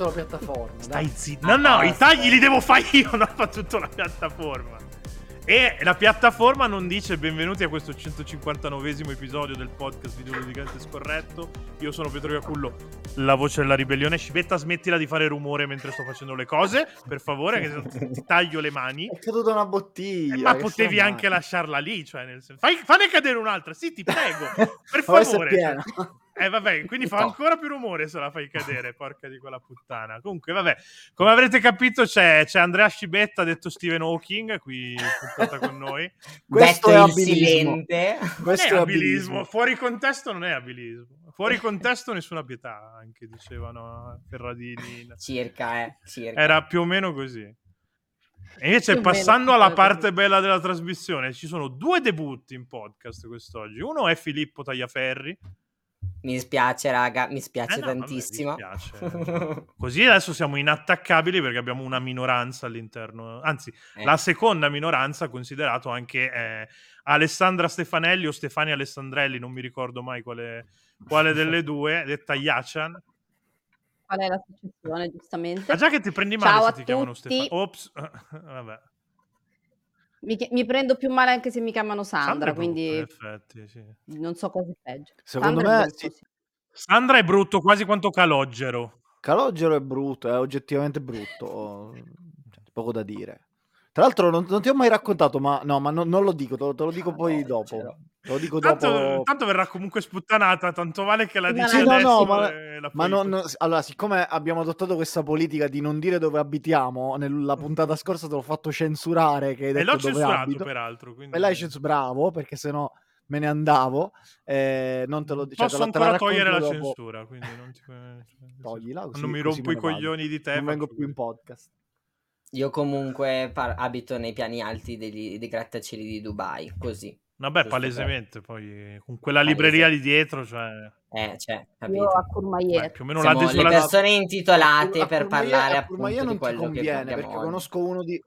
Tutta la piattaforma. Stai dai. zitto. No, no, i tagli li devo fare io, non fa tutta la piattaforma. E la piattaforma non dice benvenuti a questo 159esimo episodio del podcast videoludicamente scorretto. Io sono Pietro Iacullo, la voce della ribellione. Scibetta, smettila di fare rumore mentre sto facendo le cose, per favore, che ti taglio le mani. È caduta una bottiglia. Eh, ma potevi anche lasciarla lì, cioè nel senso... Fai, fanne cadere un'altra, sì, ti prego, per favore. Eh vabbè, quindi fa ancora più rumore se la fai cadere, porca di quella puttana. Comunque, vabbè, come avrete capito c'è, c'è Andrea Scibetta, detto Stephen Hawking, qui puntata con noi. Questo Detto è il abilismo. silente. Questo è è abilismo. abilismo. fuori contesto non è abilismo. Fuori contesto nessuna pietà, anche dicevano Ferradini. Circa, eh, circa. Era più o meno così. E invece, passando alla parte bella della trasmissione, ci sono due debutti in podcast quest'oggi. Uno è Filippo Tagliaferri. Mi spiace, raga, mi spiace Eh no, vabbè, tantissimo. dispiace. Così adesso siamo inattaccabili perché abbiamo una minoranza all'interno, anzi, Eh. la seconda minoranza, considerato anche eh, Alessandra Stefanelli o Stefania Alessandrelli, non mi ricordo mai quale, quale delle due, detta Yachan. Qual è la successione, giustamente? Ah, già che ti prendi male Ciao se ti chiamano tutti. Stefano. Ops, vabbè. Mi, mi prendo più male anche se mi chiamano Sandra Sandra, è brutto, quindi in effetti, sì. non so cosa è peggio. Secondo Sandra è me brutto, sì. sì. Sandra è brutto quasi quanto Calogero. Calogero è brutto, è oggettivamente brutto. Cioè, poco da dire. Tra l'altro non, non ti ho mai raccontato, ma no, ma non, non lo dico, te lo, te lo dico poi Calogero. dopo. Te lo dico Tanto, dopo. tanto verrà comunque sputtanata, tanto vale che la ma dici no, no, adesso. ma- e la Ma poi- non, allora, siccome abbiamo adottato questa politica di non dire dove abitiamo, nella puntata scorsa te l'ho fatto censurare che hai E detto l'ho dove censurato, abito. peraltro. Quindi... E l'hai censurato, bravo, perché sennò me ne andavo. Eh, non te lo cioè, Posso la- te la ancora togliere la dopo. censura, quindi non ti... cioè, Toglila, così- Quando mi rompo i ne vado. coglioni di te... Non vengo più in podcast. Io comunque par- abito nei piani alti degli- dei grattacieli di Dubai, così. Vabbè, palesemente, poi con quella Palese. libreria lì dietro, cioè... Eh, cioè, Io capito? a beh, più o meno la Siamo le desolata... persone intitolate A per Courmayeur- parlare a appunto di non ti quello che conviene perché conosco uno di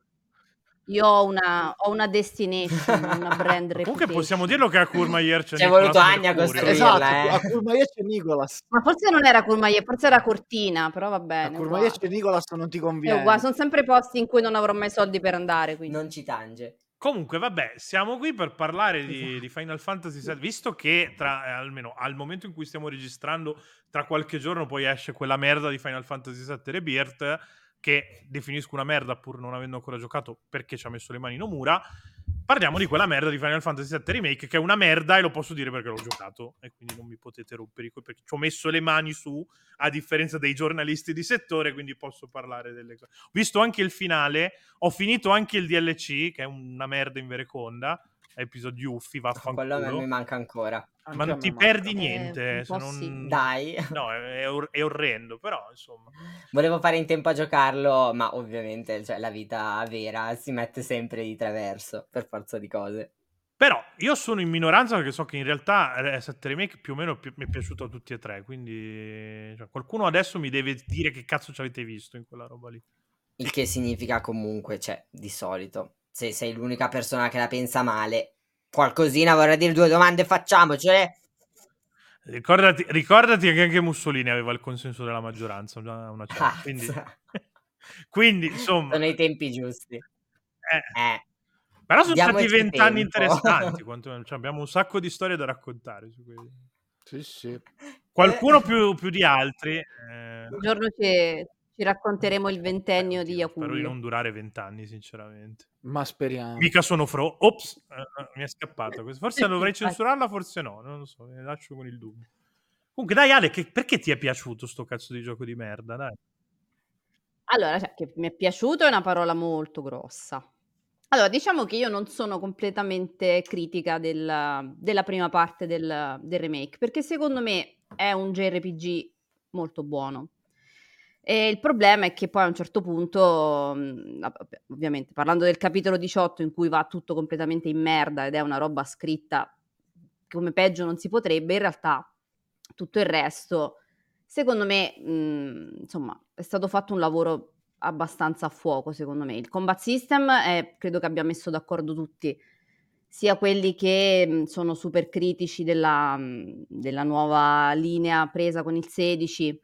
Io ho una, ho una destination, una brand Comunque reputation. possiamo dirlo che a Courmayeur c'è Ci è Nicolas voluto anni a Mercurio. costruirla. Esatto, eh. a Courmayeur c'è Nicolas. Ma forse non era Courmayeur, forse era Cortina, però va A bene. Courmayeur uguale. c'è Nicolas non ti È conviene. uguale, sono sempre posti in cui non avrò mai soldi per andare, quindi. Non ci tange. Comunque, vabbè, siamo qui per parlare di, di Final Fantasy VII, visto che tra, eh, almeno al momento in cui stiamo registrando, tra qualche giorno poi esce quella merda di Final Fantasy VII Rebirth, che definisco una merda pur non avendo ancora giocato perché ci ha messo le mani Nomura. Parliamo di quella merda di Final Fantasy VII Remake, che è una merda e lo posso dire perché l'ho giocato e quindi non mi potete rompere i coi perché ci ho messo le mani su, a differenza dei giornalisti di settore, quindi posso parlare delle cose. Ho visto anche il finale, ho finito anche il DLC, che è una merda in vereconda, episodio Uffi, Quello a me mi vaffanculo. manca ancora. Anche Ma non ti manca. perdi Eh, niente, po' non... sì. Dai. No, è, or- è orrendo, però insomma... Volevo fare in tempo a giocarlo, ma ovviamente cioè, la vita vera si mette sempre di traverso, per forza di cose. Però io sono in minoranza perché so che in realtà eh, 7 Remake più o meno pi- mi è piaciuto a tutti e tre, quindi cioè, qualcuno adesso mi deve dire che cazzo ci avete visto in quella roba lì. Il che significa comunque, cioè, di solito, se sei l'unica persona che la pensa male, qualcosina vorrà dire due domande facciamocele. Ricordati, ricordati che anche Mussolini aveva il consenso della maggioranza, una, certa, quindi, quindi insomma... Sono i tempi giusti. eh, Eh, però sono Diamoci stati vent'anni interessanti, cioè, abbiamo un sacco di storie da raccontare su quelli. Sì, sì. Qualcuno più, più di altri... eh, Un giorno ci, ci racconteremo il ventennio di oddio, Spero di non durare vent'anni, sinceramente. Ma speriamo. Mica sono fro. Ops, eh, eh, mi è scappata. questa. Forse dovrei censurarla, forse no. Non lo so, mi lascio con il dubbio. Comunque, dai, Ale, che- perché ti è piaciuto sto cazzo di gioco di merda? Dai. Allora, cioè, che mi è piaciuto è una parola molto grossa. Allora, diciamo che io non sono completamente critica del- della prima parte del, del remake, perché secondo me è un JRPG molto buono. E il problema è che poi a un certo punto, mh, vabbè, ovviamente parlando del capitolo 18 in cui va tutto completamente in merda ed è una roba scritta come peggio non si potrebbe, in realtà tutto il resto, secondo me, mh, insomma, è stato fatto un lavoro abbastanza a fuoco, secondo me. Il combat system è- credo che abbia messo d'accordo tutti, sia quelli che mh, sono super critici della, della nuova linea presa con il 16,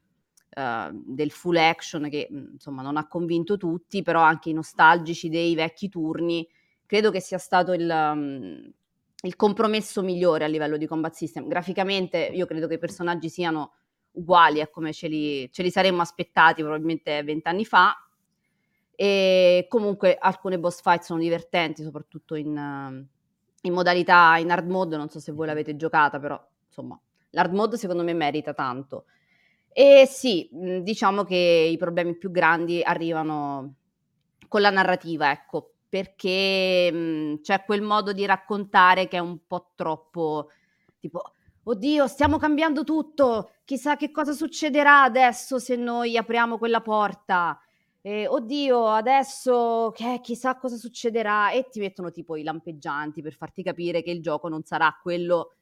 uh, del full action che mhmm, insomma non ha convinto tutti, però anche i nostalgici dei vecchi turni, credo che sia stato il, um, il compromesso migliore a livello di combat system. Graficamente io credo che i personaggi siano uguali a come ce li, ce li saremmo aspettati probabilmente vent'anni fa. E comunque alcune boss fight sono divertenti, soprattutto in, in modalità in hard mode. Non so se voi l'avete giocata, però insomma, l'hard mode secondo me merita tanto. E sì, mhmm, diciamo che i problemi più grandi arrivano con la narrativa, ecco, perché, mhmm, c'è quel modo di raccontare che è un po' troppo tipo: "Oddio, stiamo cambiando tutto, chissà che cosa succederà adesso se noi apriamo quella porta. Ehm, oddio, adesso che chissà cosa succederà" e ti mettono tipo i lampeggianti per farti capire che il gioco non sarà quello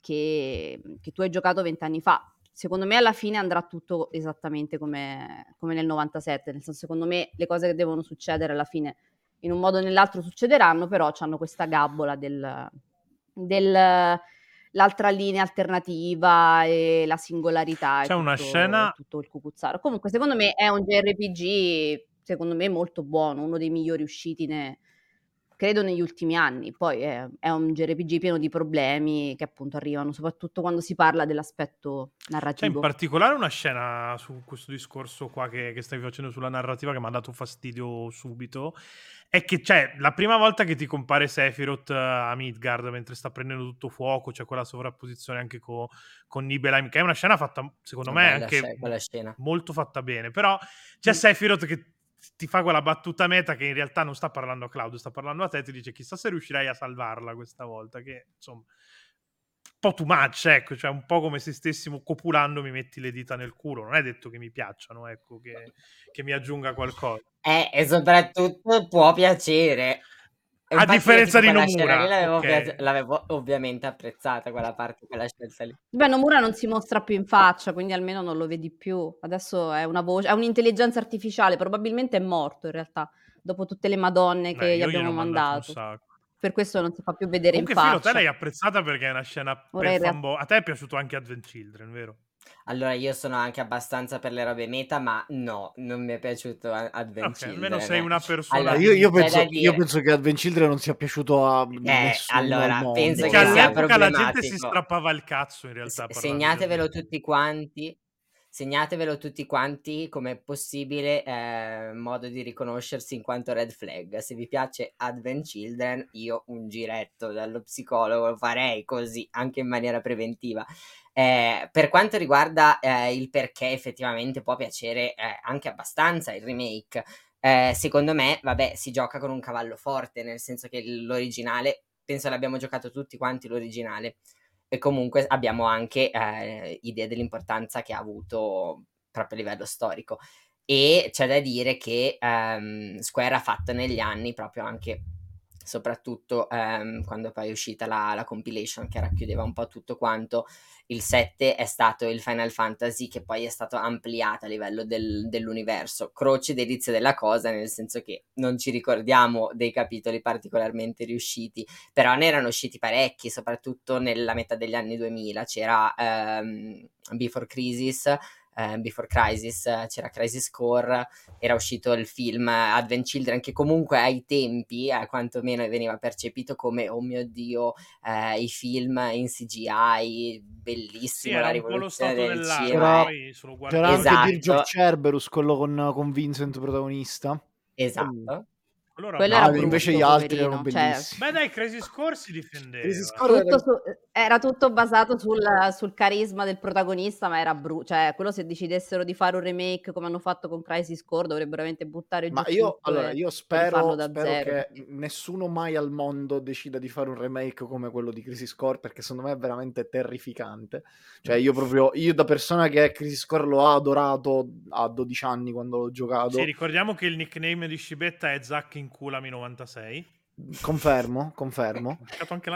che che tu hai giocato 20 anni fa secondo me alla fine andrà tutto esattamente come, come nel 97, nel senso secondo me le cose che devono succedere alla fine in un modo o nell'altro succederanno, però hanno questa gabbola del, del l'altra linea alternativa e la singolarità. C'è una tutto, scena... Tutto il cucuzzaro. Comunque secondo me è un JRPG, secondo me molto buono, uno dei migliori usciti ne, credo negli ultimi anni. Poi è, è un JRPG pieno di problemi che appunto arrivano, soprattutto quando si parla dell'aspetto narrativo. C'è in particolare una scena su questo discorso qua che, che stavi facendo sulla narrativa che mi ha dato fastidio subito. È che c'è la prima volta che ti compare Sephiroth a Midgard mentre sta prendendo tutto fuoco, c'è quella sovrapposizione anche con, con Nibelheim, che è una scena fatta, secondo me, anche scena. molto fatta bene. Però c'è mm. Sephiroth che ti fa quella battuta meta che in realtà non sta parlando a Claudio, sta parlando a te ti dice chissà se riuscirai a salvarla questa volta, che insomma un po' too much, ecco, cioè un po' come se stessimo copulando mi metti le dita nel culo, non è detto che mi piacciono, ecco, che, che mi aggiunga qualcosa. Eh, e soprattutto può piacere. A differenza di Nomura. L'avevo, okay. l'avevo, ovviamente apprezzata quella parte, quella scelta lì. Beh, Nomura non si mostra più in faccia, quindi almeno non lo vedi più. Adesso è una voce, è un'intelligenza artificiale, probabilmente è morto in realtà, dopo tutte le madonne che Beh, gli abbiamo mandato. Per questo non si fa più vedere Comunque, in faccia. Comunque, te l'hai apprezzata perché è una scena Ora per fanboy. A te è piaciuto anche Advent Children, vero? Allora, io sono anche abbastanza per le robe meta, ma no, non mi è piaciuto Advent okay, Children. Almeno sei una persona. Allora, io, io, penso, io, penso, che Advent Children non sia piaciuto a eh, nessuno. Allora, penso che, che all'epoca la gente si strappava il cazzo in realtà. S- segnatevelo tutti quanti. Segnatevelo tutti quanti come possibile eh, modo di riconoscersi in quanto red flag. Se vi piace Advent Children, io un giretto dallo psicologo lo farei così, anche in maniera preventiva. Eh, per quanto riguarda eh, il perché effettivamente può piacere eh, anche abbastanza il remake, eh, secondo me, vabbè, si gioca con un cavallo forte, nel senso che l'originale, penso l'abbiamo giocato tutti quanti l'originale, e comunque abbiamo anche eh, idea dell'importanza che ha avuto proprio a livello storico. E c'è da dire che ehm, Square ha fatto negli anni proprio anche soprattutto ehm, quando poi è uscita la, la, compilation che racchiudeva un po' tutto quanto. Il 7 è stato il Final Fantasy che poi è stato ampliato a livello del, dell'universo. Croce delizia della cosa, nel senso che non ci ricordiamo dei capitoli particolarmente riusciti, però ne erano usciti parecchi, soprattutto nella metà degli anni 2000. C'era ehm, Before Crisis, eh, Before Crisis, c'era Crisis Core, era uscito il film Advent Children che comunque ai tempi, eh, quantomeno veniva percepito come, oh mio Dio, eh, i film in CGI, bellissimo, sì, la rivoluzione del cinema. C'era esatto. anche George Cerberus, quello con, con Vincent protagonista. Esatto. Allora, Quello era brutto, invece gli altri erano cioè bellissimi. Cioè... Beh, dai, Crazy Score si difendeva. Crazy Score tutto era... Su, era... tutto basato sul, sul, carisma del protagonista, ma era brutto. Cioè, quello se decidessero di fare un remake come hanno fatto con Crazy Score, dovrebbero veramente buttare ma giù io, allora, io spero, spero che nessuno mai al mondo decida di fare un remake come quello di Crazy Score, perché secondo me è veramente terrificante. Cioè, io proprio, io da persona che Crazy Score lo ha adorato a 12 anni quando l'ho giocato. Sì, ricordiamo che il nickname di Scibetta è Zack in Culami 96. 96. Confermo, confermo.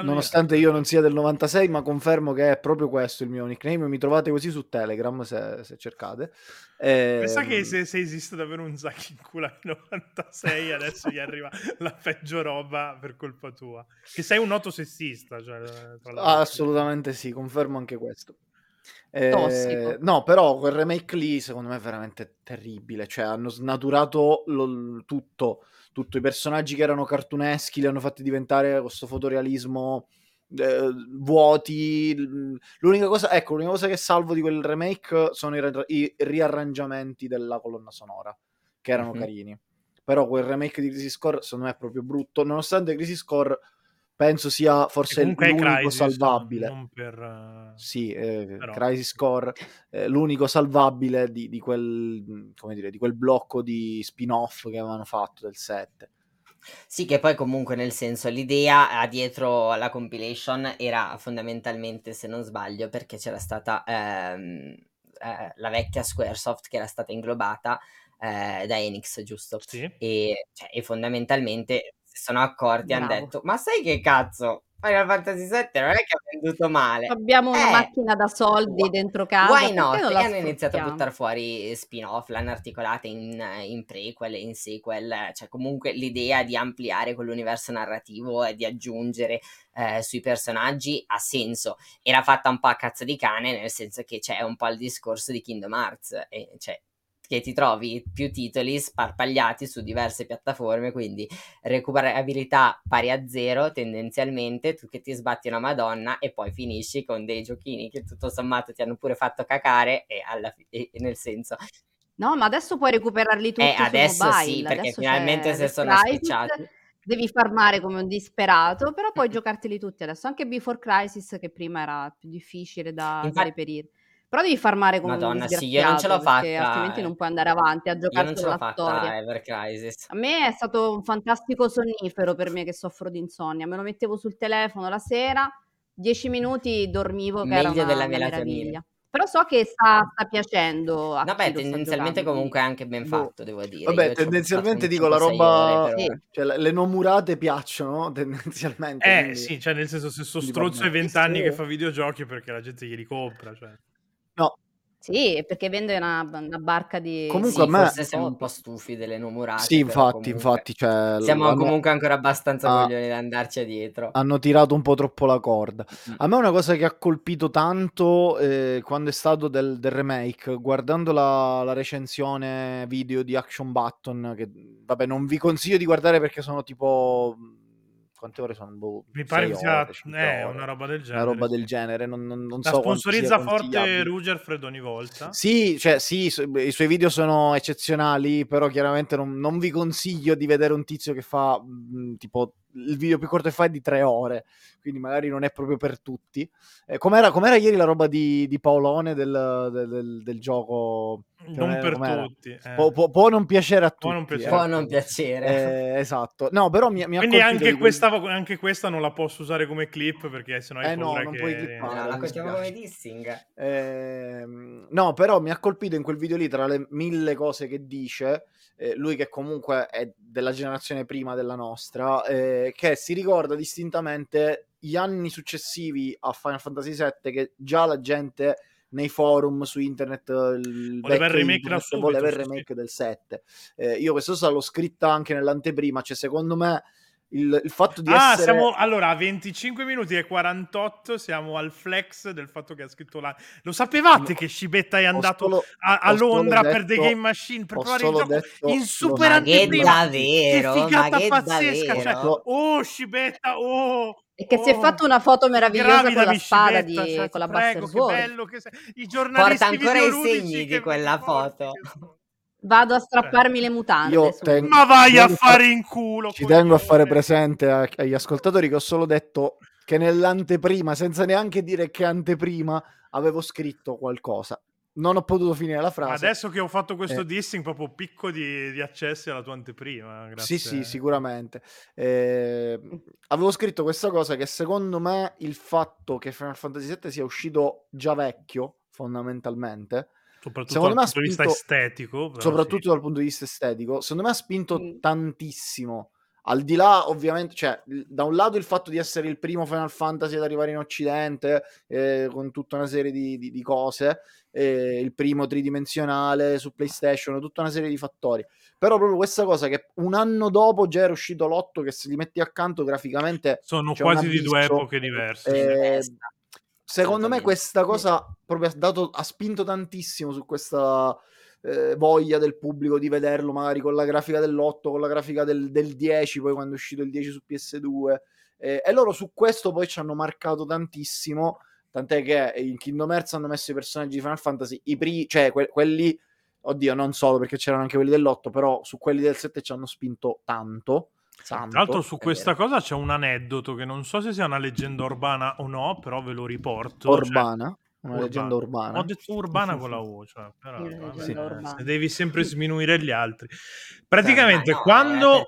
Nonostante io non sia del 96, ma confermo che è proprio questo il mio nickname. Mi trovate così su Telegram se, se cercate. E... Pensa che ehm, se, se, esiste davvero un Zack in culo 96, adesso gli arriva la peggio roba per colpa tua. Che sei un noto sessista. Cioè, assolutamente sì, confermo anche questo. Eh, no, però quel remake lì secondo me è veramente terribile. Cioè, hanno snaturato lo, tutto, tutto. I personaggi che erano cartuneschi li hanno fatti diventare questo fotorealismo eh, vuoti. L'unica cosa, ecco, l'unica cosa che salvo di quel remake sono i, i riarrangiamenti della colonna sonora, che erano mm-hmm. carini. Però quel remake di Crisis Core secondo me è proprio brutto, nonostante Crisis Core penso sia forse l'unico Crysis, salvabile. Non per, uh... Sì, eh, Crisis Core, eh, l'unico salvabile di, di, quel, dire, di quel blocco di spin-off che avevano fatto del 7. Sì, che poi comunque nel senso l'idea dietro la compilation era fondamentalmente, se non sbaglio, perché c'era stata ehm, eh, la vecchia Squaresoft che era stata inglobata eh, da Enix, giusto? Sì. E, cioè, e fondamentalmente si sono accorti e hanno detto: Ma sai che cazzo? Final Fantasy VII non è che ha venduto male. Abbiamo una Eh, macchina da soldi dentro casa. why not? E hanno iniziato a buttare fuori spin-off, l'hanno articolata in, in prequel, in sequel, cioè comunque l'idea di ampliare quell'universo narrativo e di aggiungere eh, sui personaggi ha senso. Era fatta un po' a cazzo di cane, nel senso che c'è un po' il discorso di Kingdom Hearts, e, cioè che ti trovi più titoli sparpagliati su diverse piattaforme, quindi recuperabilità pari a zero tendenzialmente, tu che ti sbatti una madonna e poi finisci con dei giochini che tutto sommato ti hanno pure fatto cacare e, alla e nel senso... No, ma adesso puoi recuperarli tutti Eh, adesso mobile. sì, perché Adesso finalmente The sono spicciati. devi farmare come un disperato, però puoi giocarteli tutti adesso, anche Before Crisis che prima era più difficile da, da Infatti, reperire. Però devi farmare come un Madonna, sì, io non ce l'ho fatta. altrimenti non puoi andare avanti a Io giocare non ce l'ho la fatta storia. Ever Crisis. A me è stato un fantastico sonnifero per me che soffro di insonnia. Me lo mettevo sul telefono la sera, 10 minuti dormivo che era Meglio una, della una meraviglia. Però so che sta, sta piacendo a Vabbè, chi lo sta tendenzialmente comunque è anche ben boh. fatto, devo dire. Vabbè, Io tendenzialmente dico la 5-6 ore roba, per... sì. cioè le, le nomurate piacciono tendenzialmente, Eh quindi, sì, cioè nel senso se sto quindi strozzo ai 20 anni Sì. che fa videogiochi perché la gente glieli compra, cioè. Sì, perché vende una, una barca di, comunque a Sì, me, forse siamo un po' stufi delle numurate, sì, infatti, infatti, cioè, siamo hanno, comunque ancora abbastanza coglioni da andarci dietro. hanno tirato un po' troppo la corda. Mm. A me una cosa che ha colpito tanto eh, quando è stato del, del remake, guardando la, la recensione video di Action Button, che vabbè non vi consiglio di guardare perché sono tipo... Quante ore sono? Boh, Mi pare 6 che sia ore, 5 eh, una roba del Una genere, roba sì. del genere, non, non- non La so sponsorizza forte consigliabile. Rugerfred ogni volta. Sì, cioè, sì, i suoi video sono eccezionali, però chiaramente non, non vi consiglio di vedere un tizio che fa mh, tipo il video più corto che fa è di tre ore, quindi magari non è proprio per tutti. Eh, com'era, com'era ieri la roba di, di Paolone del, del- del- del gioco? Non era- per com'era? tutti. eh. Può, può- può non piacere a tutti. Può non piacere eh. Può non piacere. Eh, esatto. No, però mi, mi ha Quindi colpito anche questa, anche questa non la posso usare come clip perché sennò hai Eh no, non che... puoi clippare. No, la contiamo come dissing. Ehm, no, però mi ha colpito in quel video lì, tra le mille cose che dice, eh, lui che comunque è della generazione prima della nostra, eh, che si ricorda distintamente gli anni successivi a Final Fantasy VII che già la gente nei forum su internet il Voleva il remake internet, subito, voleva il sì, sì. remake del 7 Eh, io questa cosa l'ho scritta anche nell'anteprima cioè secondo me il, il fatto di Ah, essere siamo allora a 25 minuti e 48 siamo al flex del fatto che ha scritto la... Lo sapevate No, che Scibetta è andato solo- a, a Londra per The detto- Game Machine per provare il gioco detto in super Ma che davvero? Che figata Ma che pazzesca! Cioè, oh, Scibetta, oh! E che si è oh, fatto una foto meravigliosa con la spada di, cioè, con la prego, Buster che Sword. bello che sei. I giornalisti Porta ancora i segni di quella foto. Vado a strapparmi le mutande. Io tengo- Ma vai a fare in culo! Ci tengo a fare presente a- agli ascoltatori che ho solo detto che nell'anteprima, senza neanche dire che anteprima, avevo scritto qualcosa. Non ho potuto finire la Ma frase. adesso che ho fatto questo Eh. dissing, proprio picco di, di accessi alla tua anteprima. Grazie. Sì, sì, sicuramente. Eh, avevo scritto questa cosa che secondo me il fatto che Final Fantasy VII sia uscito già vecchio, fondamentalmente, Soprattutto Secondo dal punto di vista estetico. soprattutto sì. dal punto di vista estetico, secondo me ha spinto Mm. tantissimo. Al di là, ovviamente, cioè, da un lato il fatto di essere il primo Final Fantasy ad arrivare in Occidente, eh, con tutta una serie di, di- di cose, eh, il primo tridimensionale su PlayStation, tutta una serie di fattori. Però proprio questa cosa che un anno dopo già era uscito l'otto, che se li metti accanto graficamente Sono quasi di due epoche diverse. eh, secondo me questa cosa proprio ha, dato, ha spinto tantissimo su questa eh, voglia del pubblico di vederlo magari con la grafica dell'8, con la grafica del, del 10, poi quando è uscito il 10 su PS2. Eh, e loro su questo poi ci hanno marcato tantissimo, tant'è che in Kingdom Hearts hanno messo i personaggi di Final Fantasy, i pri- cioè que- quelli, oddio non solo perché c'erano anche quelli dell'8, però su quelli del 7 ci hanno spinto tanto. Santo, Tra l'altro su questa cosa c'è un aneddoto che non so se sia una leggenda urbana o no, però ve lo riporto. Urbana? Cioè, una urbana. leggenda urbana. Ho detto urbana con la U, cioè, però, sì. se devi sempre sminuire gli altri. Praticamente, no, quando,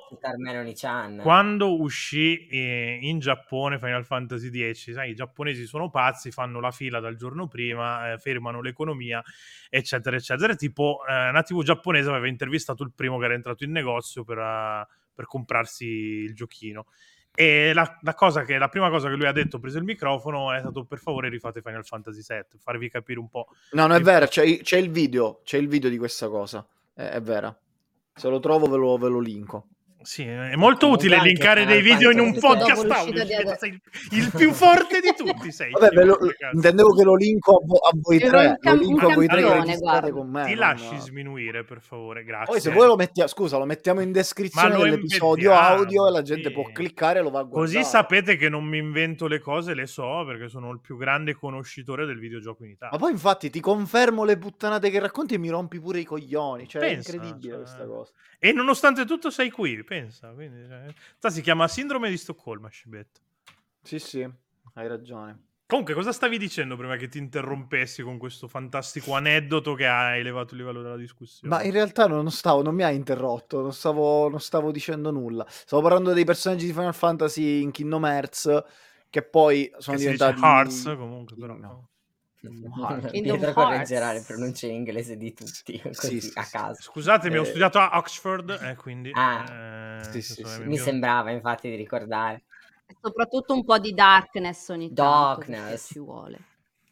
quando uscì eh, in Giappone Final Fantasy X, sai, i giapponesi sono pazzi, fanno la fila dal giorno prima, eh, fermano l'economia, eccetera, eccetera. Tipo, eh, nativo giapponese aveva intervistato il primo che era entrato in negozio per, uh, per comprarsi il giochino e la, la, cosa che, la prima cosa che lui ha detto, preso il microfono, è stato per favore rifate Final Fantasy VII, farvi capire un po'. No, no, è vero, c'è, c'è, il video, c'è il video di questa cosa, è, è vera. Se lo trovo ve lo, ve lo linko. Sì, è molto utile linkare dei video in un podcast audio. Sei il più forte di tutti. Sei Vabbè, lo, intendevo che lo linko a, vo- a voi tre. Lo linko a voi tre che con me. Ti lasci sminuire, per favore. Grazie. Poi, se vuoi, lo mettiamo. Scusa, lo mettiamo in descrizione dell'episodio audio e la gente sì. può cliccare e lo va a guardare. Così sapete che non mi invento le cose, le so perché sono il più grande conoscitore del videogioco in Italia. Ma poi, infatti, ti confermo le puttanate che racconti e mi rompi pure i coglioni. Cioè, Pensa, è incredibile cioè... questa cosa. E nonostante tutto, sei qui pensa. Quindi, cioè, si chiama Sindrome di Stoccolma, Scibetto. Sì, sì, hai ragione. Comunque, cosa stavi dicendo prima che ti interrompessi con questo fantastico aneddoto che ha elevato il livello della discussione? Ma in realtà non, stavo, non mi ha interrotto, non stavo, non stavo dicendo nulla. Stavo parlando dei personaggi di Final Fantasy in Kingdom Hearts che poi sono che diventati... Hearts comunque, però. No. Pietro correggerà le pronunce in inglese di tutti così, sì, a caso. Scusatemi, eh... ho studiato a Oxford e eh, quindi ah, eh, sì, mi mio... sembrava infatti di ricordare. Soprattutto un po' di darkness ogni darkness. tanto ci vuole.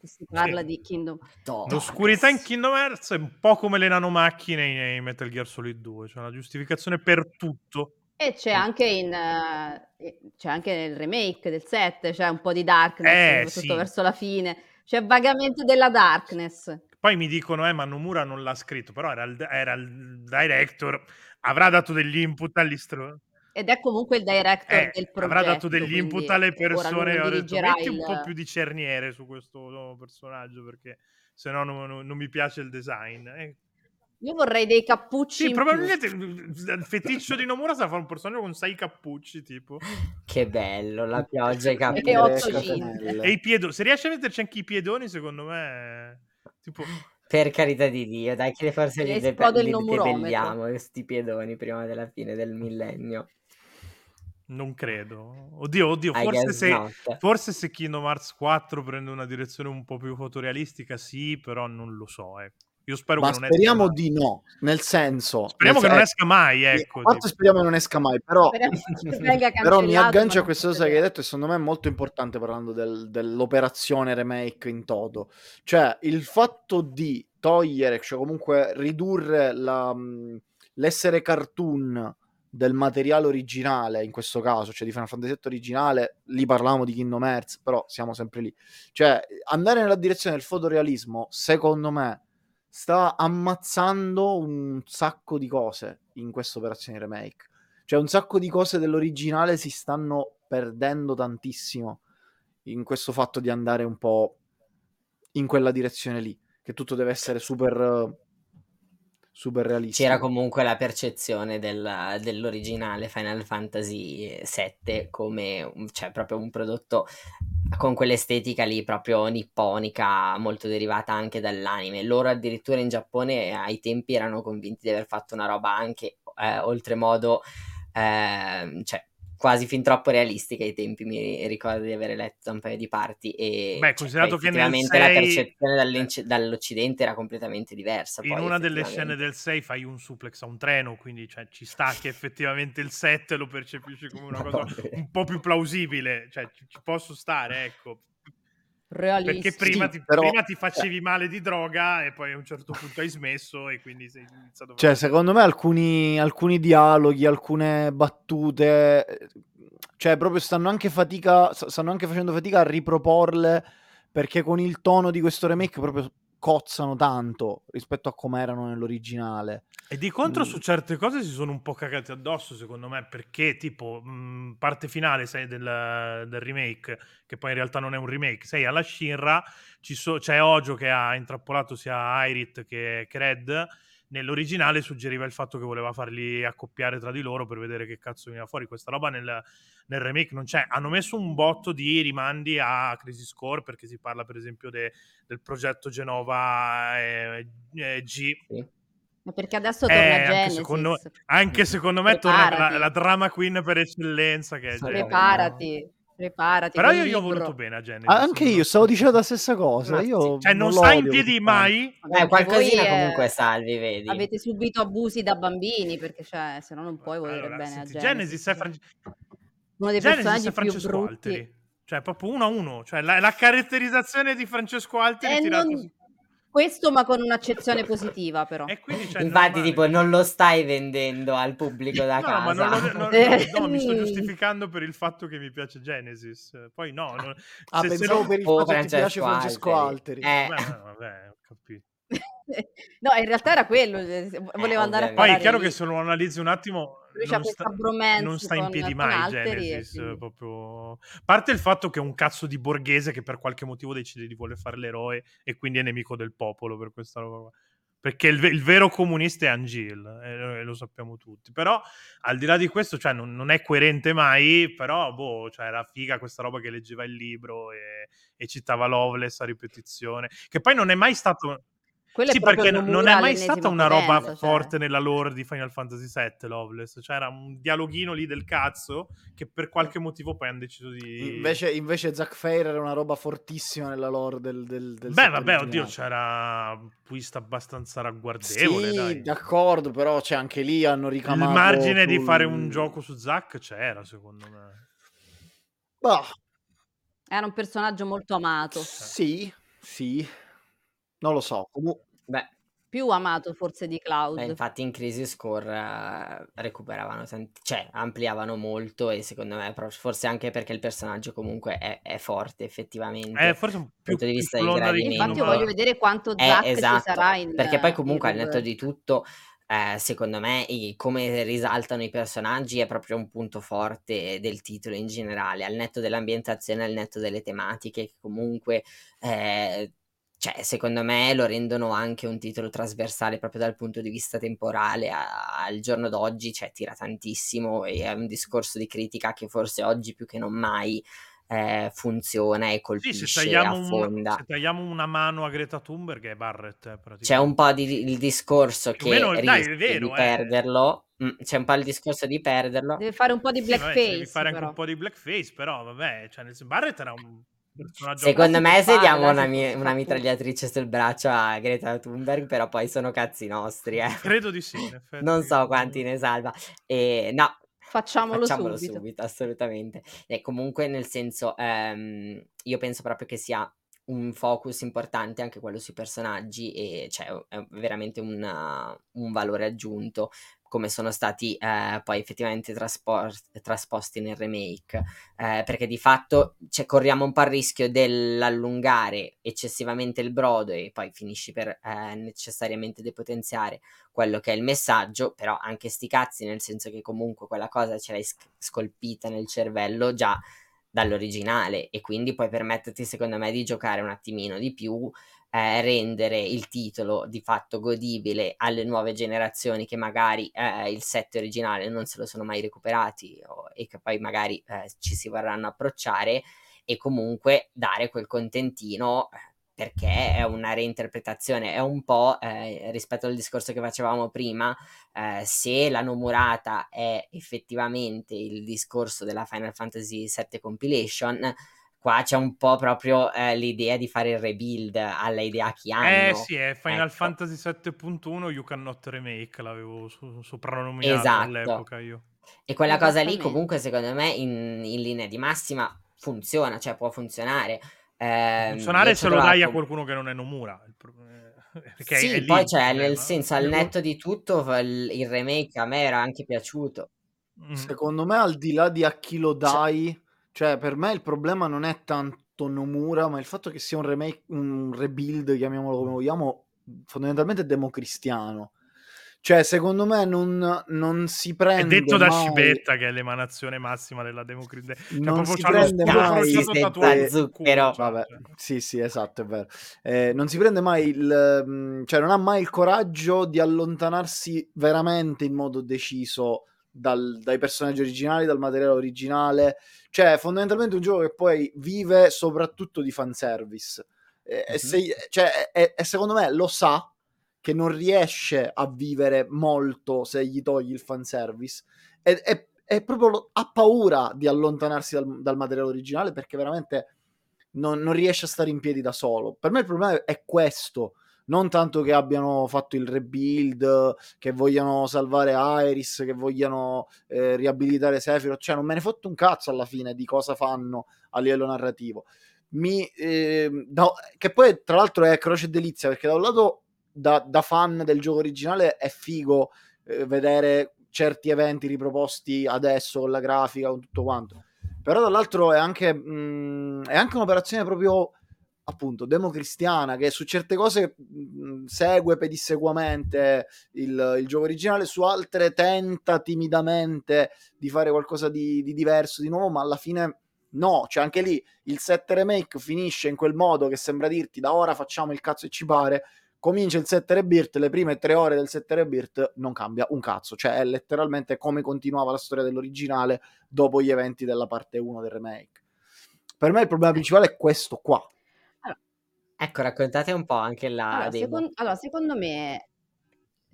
Si parla di Kingdom Hearts. L'oscurità in Kingdom Hearts è un po' come le nanomacchine in Metal Gear Solid 2, cioè una giustificazione per tutto. E c'è anche, in, uh, c'è anche nel remake del 7, c'è un po' di darkness, eh, soprattutto sì. verso la fine c'è vagamente della darkness. Poi mi dicono, eh, ma Nomura non l'ha scritto, però era il, era il director, avrà dato degli input agli str- ed è comunque il director eh, del progetto. Avrà dato degli input alle persone. Ho detto, metti il... un po' più di cerniere su questo nuovo personaggio perché se no non, non, non mi piace il design. Eh, io vorrei dei cappucci. Sì, probabilmente il feticcio di Nomura sarà fare un personaggio con sei cappucci, tipo. Che bello, la pioggia e i cappucci. e, e i piedoni. Se riesci a metterci anche i piedoni, secondo me... Tipo... Per carità di Dio, dai, che forse li, de- li debelliamo questi piedoni prima della fine del millennio. Non credo. Oddio, oddio, forse se, forse se Kingdom Hearts 4 prende una direzione un po' più fotorealistica, sì, però non lo so, ecco. Io spero Ma che non speriamo esca di no, nel senso... Speriamo nel che non esca mai, ecco. Quanto speriamo che non esca mai, però... però mi aggancio a questa cosa che hai detto e secondo me è molto importante parlando del, dell'operazione remake in toto. Cioè, il fatto di togliere, cioè comunque ridurre la, l'essere cartoon del materiale originale in questo caso, cioè di Final Fantasy VII originale, lì parlavamo di Kingdom Hearts, però siamo sempre lì. Cioè, andare nella direzione del fotorealismo, secondo me sta ammazzando un sacco di cose in questa operazione remake. Cioè, un sacco di cose dell'originale si stanno perdendo tantissimo in questo fatto di andare un po' in quella direzione lì, che tutto deve essere super super realistico. C'era comunque la percezione del, dell'originale Final Fantasy VII come cioè, proprio un prodotto con quell'estetica lì proprio nipponica, molto derivata anche dall'anime. Loro addirittura in Giappone ai tempi erano convinti di aver fatto una roba anche eh, oltremodo, eh, cioè quasi fin troppo realistica ai tempi, mi ricordo di aver letto un paio di parti e Beh, considerato cioè, che effettivamente 6... la percezione dall'Occidente era completamente diversa. In poi, una delle scene del 6 fai un suplex a un treno, quindi cioè, ci sta che effettivamente il 7 lo percepisci come una cosa un po' più plausibile, cioè ci, ci posso stare, ecco. Realistico. Perché prima, ti, però... prima ti facevi male di droga e poi a un certo punto hai smesso e quindi sei iniziato a... Cioè, secondo me alcuni, alcuni dialoghi, alcune battute, cioè proprio stanno anche fatica, stanno anche facendo fatica a riproporle perché con il tono di questo remake proprio cozzano tanto rispetto a come erano nell'originale. E di contro mm. su certe cose si sono un po' cagati addosso, secondo me, perché tipo mh, mm, parte finale sei, del, del, remake, che poi in realtà non è un remake, sei alla Shinra, so, c'è Ojo che ha intrappolato sia Irit che, che Red, nell'originale suggeriva il fatto che voleva farli accoppiare tra di loro per vedere che cazzo veniva fuori. Questa roba nel, nel remake non c'è. Hanno messo un botto di rimandi a Crisis Core perché si parla per esempio de, del progetto Genova eh, eh, G. Sì. Ma perché adesso torna eh, Genesis. Anche secondo, anche secondo me Preparati. torna la, la, drama queen per eccellenza che è Preparati. Preparati. Però io, io ho voluto bene a Genesis. Ah, anche io stavo dicendo la stessa cosa. Io cioè, non, non sta in piedi mai. Beh, qualcosina comunque salvi, vedi. Avete subito abusi da bambini perché, cioè, se no non puoi volere allora, bene senti, a Genesis. Genesis è, Fran... uno dei Genesis personaggi è Francesco più brutti. Alteri. Cioè, proprio uno a uno. Cioè, la, la caratterizzazione di Francesco Alteri eh, tirato... non questo ma con un'accezione positiva però. Quindi, cioè, Infatti non tipo non lo stai vendendo al pubblico da no, casa. Ma non lo, non, no, no, mi sto giustificando per il fatto che mi piace Genesis. Poi no. Non, ah, se, pensavo se per il fatto che ti piace Francesco Alteri. Eh. Beh, vabbè, ho capito. no, in realtà era quello, eh, voleva eh, andare a Poi è chiaro lì. che se lo analizzi un attimo non sta, non sta, in piedi mai Genesis, e... proprio... A parte il fatto che è un cazzo di borghese che per qualche motivo decide di voler fare l'eroe e quindi è nemico del popolo per questa roba Perché il, il, vero comunista è Angel, e lo sappiamo tutti. Però, al di là di questo, cioè, non, non, è coerente mai, però, boh, cioè, era figa questa roba che leggeva il libro e, e citava Loveless a ripetizione. Che poi non è mai stato quello sì, perché non è mai stata una roba cioè. forte nella lore di Final Fantasy VII Loveless. Cioè, era un dialoghino lì del cazzo che per qualche motivo poi hanno deciso di. Invece, invece Zack Fair era una roba fortissima nella lore del. del, del Beh, vabbè, oddio, c'era un twist abbastanza ragguardevole. Sì, dai. d'accordo, però c'è anche lì hanno ricamato. Il margine sul... di fare un gioco su Zack c'era, secondo me. Bah. Era un personaggio molto amato. Sì, sì. Non lo so, comu Beh. Più amato forse di Cloud. Beh, infatti in Crisis Core uh, recuperavano tanti, cioè ampliavano molto e secondo me forse anche perché il personaggio comunque è, è forte effettivamente. È forse un più punto di vista di gradimento. Infatti io voglio vedere quanto eh, Zack esatto, ci sarà in Perché poi comunque al netto di tutto eh, secondo me i, come risaltano i personaggi è proprio un punto forte del titolo in generale, al netto dell'ambientazione, al netto delle tematiche che comunque eh, cioè, secondo me lo rendono anche un titolo trasversale proprio dal punto di vista temporale a, al giorno d'oggi, cioè tira tantissimo e è un discorso di critica che forse oggi più che non mai eh, funziona e colpisce sì, se affonda. Un, se tagliamo una mano a Greta Thunberg è Barrett eh, c'è un po' di, il discorso più che meno, dai, vero, di eh. perderlo mm, c'è un po' il discorso di perderlo deve fare un po' di blackface sì, deve fare anche un po' di blackface però vabbè cioè, Barrett era un Secondo me se diamo una, mi- una, mitragliatrice sul braccio a Greta Thunberg, però poi sono cazzi nostri. Eh. Credo di sì. non so quanti ne salva. E, no, facciamolo, facciamolo subito. subito. assolutamente. E comunque nel senso, ehm, io penso proprio che sia un focus importante anche quello sui personaggi e cioè è veramente una, un valore aggiunto come sono stati eh, poi effettivamente traspor- trasposti nel remake, eh, perché di fatto cioè, corriamo un po' il rischio dell'allungare eccessivamente il brodo e poi finisci per eh, necessariamente depotenziare quello che è il messaggio, però anche sti cazzi, nel senso che comunque quella cosa ce l'hai sc- scolpita nel cervello già dall'originale e quindi puoi permetterti secondo me di giocare un attimino di più eh, rendere il titolo di fatto godibile alle nuove generazioni che magari eh, il set originale non se lo sono mai recuperati o, e che poi magari eh, ci si vorranno approcciare e comunque dare quel contentino eh, perché è una reinterpretazione, è un po' eh, rispetto al discorso che facevamo prima, eh, se la Nomurata è effettivamente il discorso della Final Fantasy VII Compilation, qua c'è un po' proprio eh, l'idea di fare il rebuild alla idea che hanno. Eh sì, è Final ecco. Fantasy 7.1 You Cannot Remake, l'avevo so- soprannominato esatto. all'epoca io. E quella cosa lì comunque secondo me in, in, linea di massima funziona, cioè può funzionare. Eh, funzionare se lo dai a qualcuno che non è Nomura. Perché sì, lì, poi c'è nel senso al netto di tutto il, il, remake a me era anche piaciuto. Mm. Secondo me al di là di a chi lo dai... Cioè, per me il problema non è tanto Nomura, ma il fatto che sia un remake, un rebuild, chiamiamolo come vogliamo, fondamentalmente democristiano. Cioè, secondo me non, non si prende. È detto mai... da Scibetta che è l'emanazione massima della democrazia. Cioè, non si prende mai senza zucchero. Vabbè, sì, sì, esatto, è vero. Eh, non si prende mai il. Mm, cioè, non ha mai il coraggio di allontanarsi veramente in modo deciso dal, dai personaggi originali, dal materiale originale. Cioè, fondamentalmente un gioco che poi vive soprattutto di fanservice. E, mm-hmm. e, se, cioè, e, e secondo me lo sa che non riesce a vivere molto se gli togli il fanservice. E, e, e proprio ha paura di allontanarsi dal, dal materiale originale perché veramente non, non, riesce a stare in piedi da solo. Per me il problema è questo. Non tanto che abbiano fatto il rebuild, che vogliano salvare Iris, che vogliano eh, riabilitare Sephiroth, cioè non me ne fotto un cazzo alla fine di cosa fanno a livello narrativo. Mi, eh, no, che poi tra l'altro è croce delizia perché da un lato da, da fan del gioco originale è figo eh, vedere certi eventi riproposti adesso con la grafica, con tutto quanto. Però dall'altro è anche, mh, mm, è anche un'operazione proprio appunto democristiana che su certe cose mh, mm, segue pedissequamente il, il, gioco originale, su altre tenta timidamente di fare qualcosa di, di diverso, di nuovo, ma alla fine no, cioè anche lì il set remake finisce in quel modo che sembra dirti da ora facciamo il cazzo e ci pare, comincia il 7 rebirth, le prime tre ore del 7 rebirth non cambia un cazzo, cioè è letteralmente come continuava la storia dell'originale dopo gli eventi della parte 1 del remake. Per me il problema principale è questo qua. Ecco, raccontate un po' anche la allora, second- allora secondo me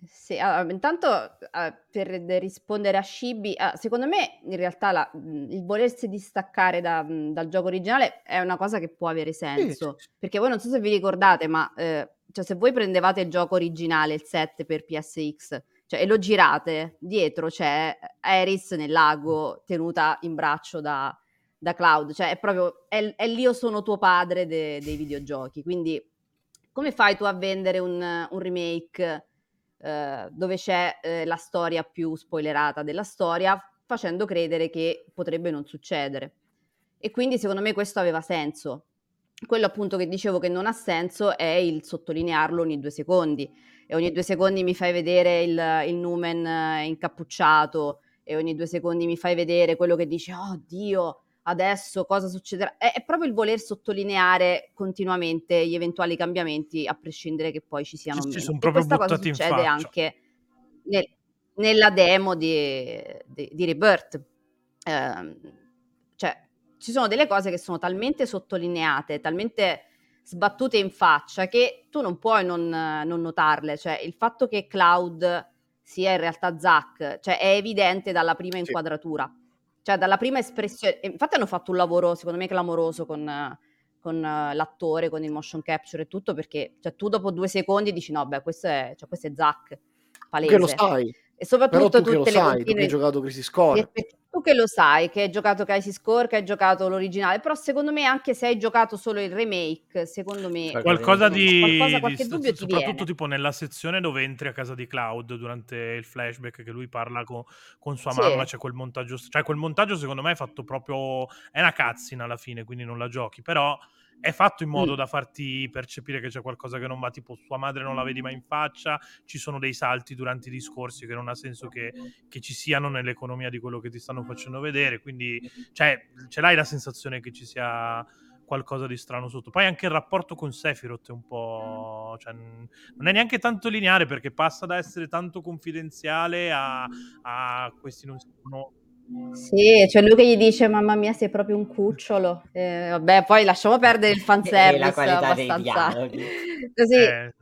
sì, allora, intanto uh, per rispondere a Shibi, uh, secondo me in realtà la, il volersi distaccare da, dal gioco originale è una cosa che può avere senso, sì. perché voi non so se vi ricordate, ma eh, cioè se voi prendevate il gioco originale, il 7 per PSX, cioè, e lo girate, dietro c'è Eris nel lago tenuta in braccio da, da Cloud, cioè è proprio, è, è l'io sono tuo padre de, dei videogiochi, quindi come fai tu a vendere un, un remake eh, dove c'è eh, la storia più spoilerata della storia, facendo credere che potrebbe non succedere? E quindi secondo me questo aveva senso, quello appunto che dicevo che non ha senso è il sottolinearlo ogni due secondi e ogni due secondi mi fai vedere il, il numen eh, incappucciato e ogni due secondi mi fai vedere quello che dice oh Dio adesso cosa succederà. È, è proprio il voler sottolineare continuamente gli eventuali cambiamenti a prescindere che poi ci siano ci, ci sono proprio questa cosa succede anche nel, nella demo di, di, di Rebirth. Eh, cioè ci sono delle cose che sono talmente sottolineate, talmente sbattute in faccia che tu non puoi non, non notarle. Cioè, il fatto che Cloud sia in realtà Zack, cioè è evidente dalla prima inquadratura. Cioè, dalla prima espressione. Infatti, hanno fatto un lavoro, secondo me, clamoroso con, con l'attore, con il motion capture e tutto, perché cioè, tu dopo due secondi dici: no, beh, questo è, cioè, questo è Zack. Palese. Che lo sai. E soprattutto tu tutte che lo sai, continue... hai giocato Crisis Core. Tu che lo sai, che hai giocato Crisis Core, che hai giocato l'originale, però secondo me anche se hai giocato solo il remake, secondo me... Qualcosa di... Qualcosa, qualche di, dubbio soprattutto tipo nella sezione dove entri a casa di Cloud durante il flashback che lui parla con, con sua sì. mamma, c'è quel montaggio... Cioè quel montaggio secondo me è fatto proprio... è una cazzina alla fine, quindi non la giochi, però è fatto in modo mm. da farti percepire che c'è qualcosa che non va, tipo sua madre non la vedi mai in faccia, ci sono dei salti durante i discorsi che non ha senso che, che ci siano nell'economia di quello che ti stanno facendo vedere, quindi cioè, ce l'hai la sensazione che ci sia qualcosa di strano sotto. Poi anche il rapporto con Sephiroth è un po'... Cioè, non è neanche tanto lineare perché passa da essere tanto confidenziale a, a questi non si conoscono sì, cioè lui che gli dice mamma mia sei proprio un cucciolo. Eh, vabbè, poi lasciamo perdere il fanservice. E la qualità dei dialoghi. Così. Eh.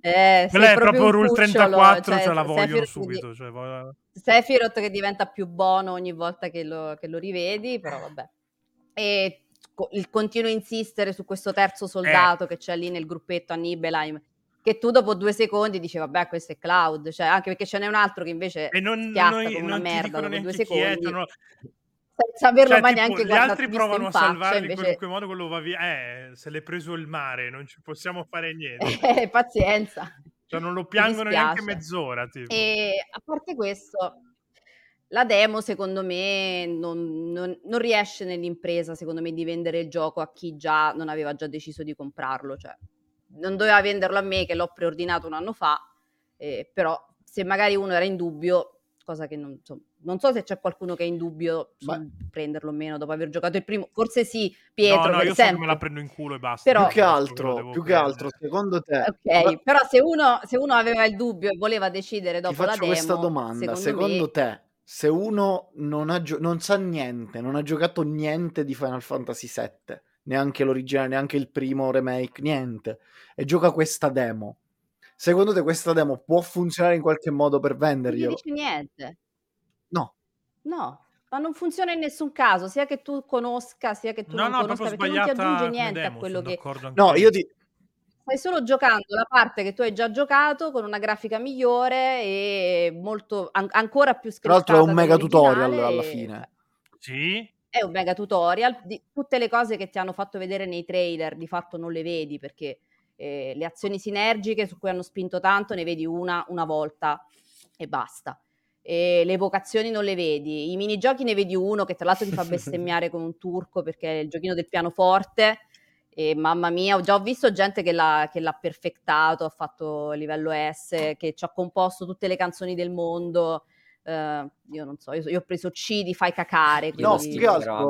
Eh, Quella è proprio Rule 34, cioè, cioè la vogliono subito. Di... Cioè, voglio... Sephiroth che diventa più buono ogni volta che lo, che lo rivedi, però vabbè. E il continuo insistere su questo terzo soldato eh. che c'è lì nel gruppetto a Nibelheim che tu dopo due secondi dici vabbè questo è Cloud, cioè anche perché ce n'è un altro che invece e non, schiatta come una merda dopo due secondi. È, non... Senza averlo cioè, mai tipo, neanche. Gli altri provano a salvarli invece... in qualunque modo, quello va via. Eh, se l'è preso il mare, non ci possiamo fare niente. Eh, pazienza. Cioè non lo piangono neanche mezz'ora. Tipo. E a parte questo, la demo secondo me non, non, non, riesce nell'impresa, secondo me, di vendere il gioco a chi già non aveva già deciso di comprarlo. Cioè, non doveva venderlo a me che l'ho preordinato un anno fa, eh, però se magari uno era in dubbio, cosa che non, insomma, non so se c'è qualcuno che è in dubbio su Ma... prenderlo o meno dopo aver giocato il primo. Forse sì, Pietro. No, no, io so me la prendo in culo e basta. Però... Più che altro, più che altro secondo te. Ok, Ma... però se uno, se uno, aveva il dubbio e voleva decidere dopo Ti la demo. questa domanda. Secondo, secondo me... te, se uno non, ha gio- non sa niente, non ha giocato niente di Final Fantasy VII, neanche l'originale, neanche il primo remake, niente, e gioca questa demo. Secondo te questa demo può funzionare in qualche modo per venderglielo? Non dice niente. No. No, ma non funziona in nessun caso, sia che tu conosca, sia che tu no, non no, conosca, perché non ti aggiunge niente demo, a quello che... No, io ti... Stai solo giocando la parte che tu hai già giocato con una grafica migliore e molto an- ancora più scritta. Tra l'altro è un mega tutorial alla fine. Sì. È un mega tutorial. Di, tutte le cose che ti hanno fatto vedere nei trailer di fatto non le vedi perché eh, le azioni sinergiche su cui hanno spinto tanto ne vedi una una volta e basta. E le vocazioni non le vedi, i minigiochi ne vedi uno che tra l'altro ti fa bestemmiare come un turco perché è il giochino del pianoforte e mamma mia, ho già visto gente che l'ha, che l'ha perfettato, ha fatto livello S, che ci ha composto tutte le canzoni del mondo. Uh, io non so, io, io, ho preso C di fai cacare. No, più che altro,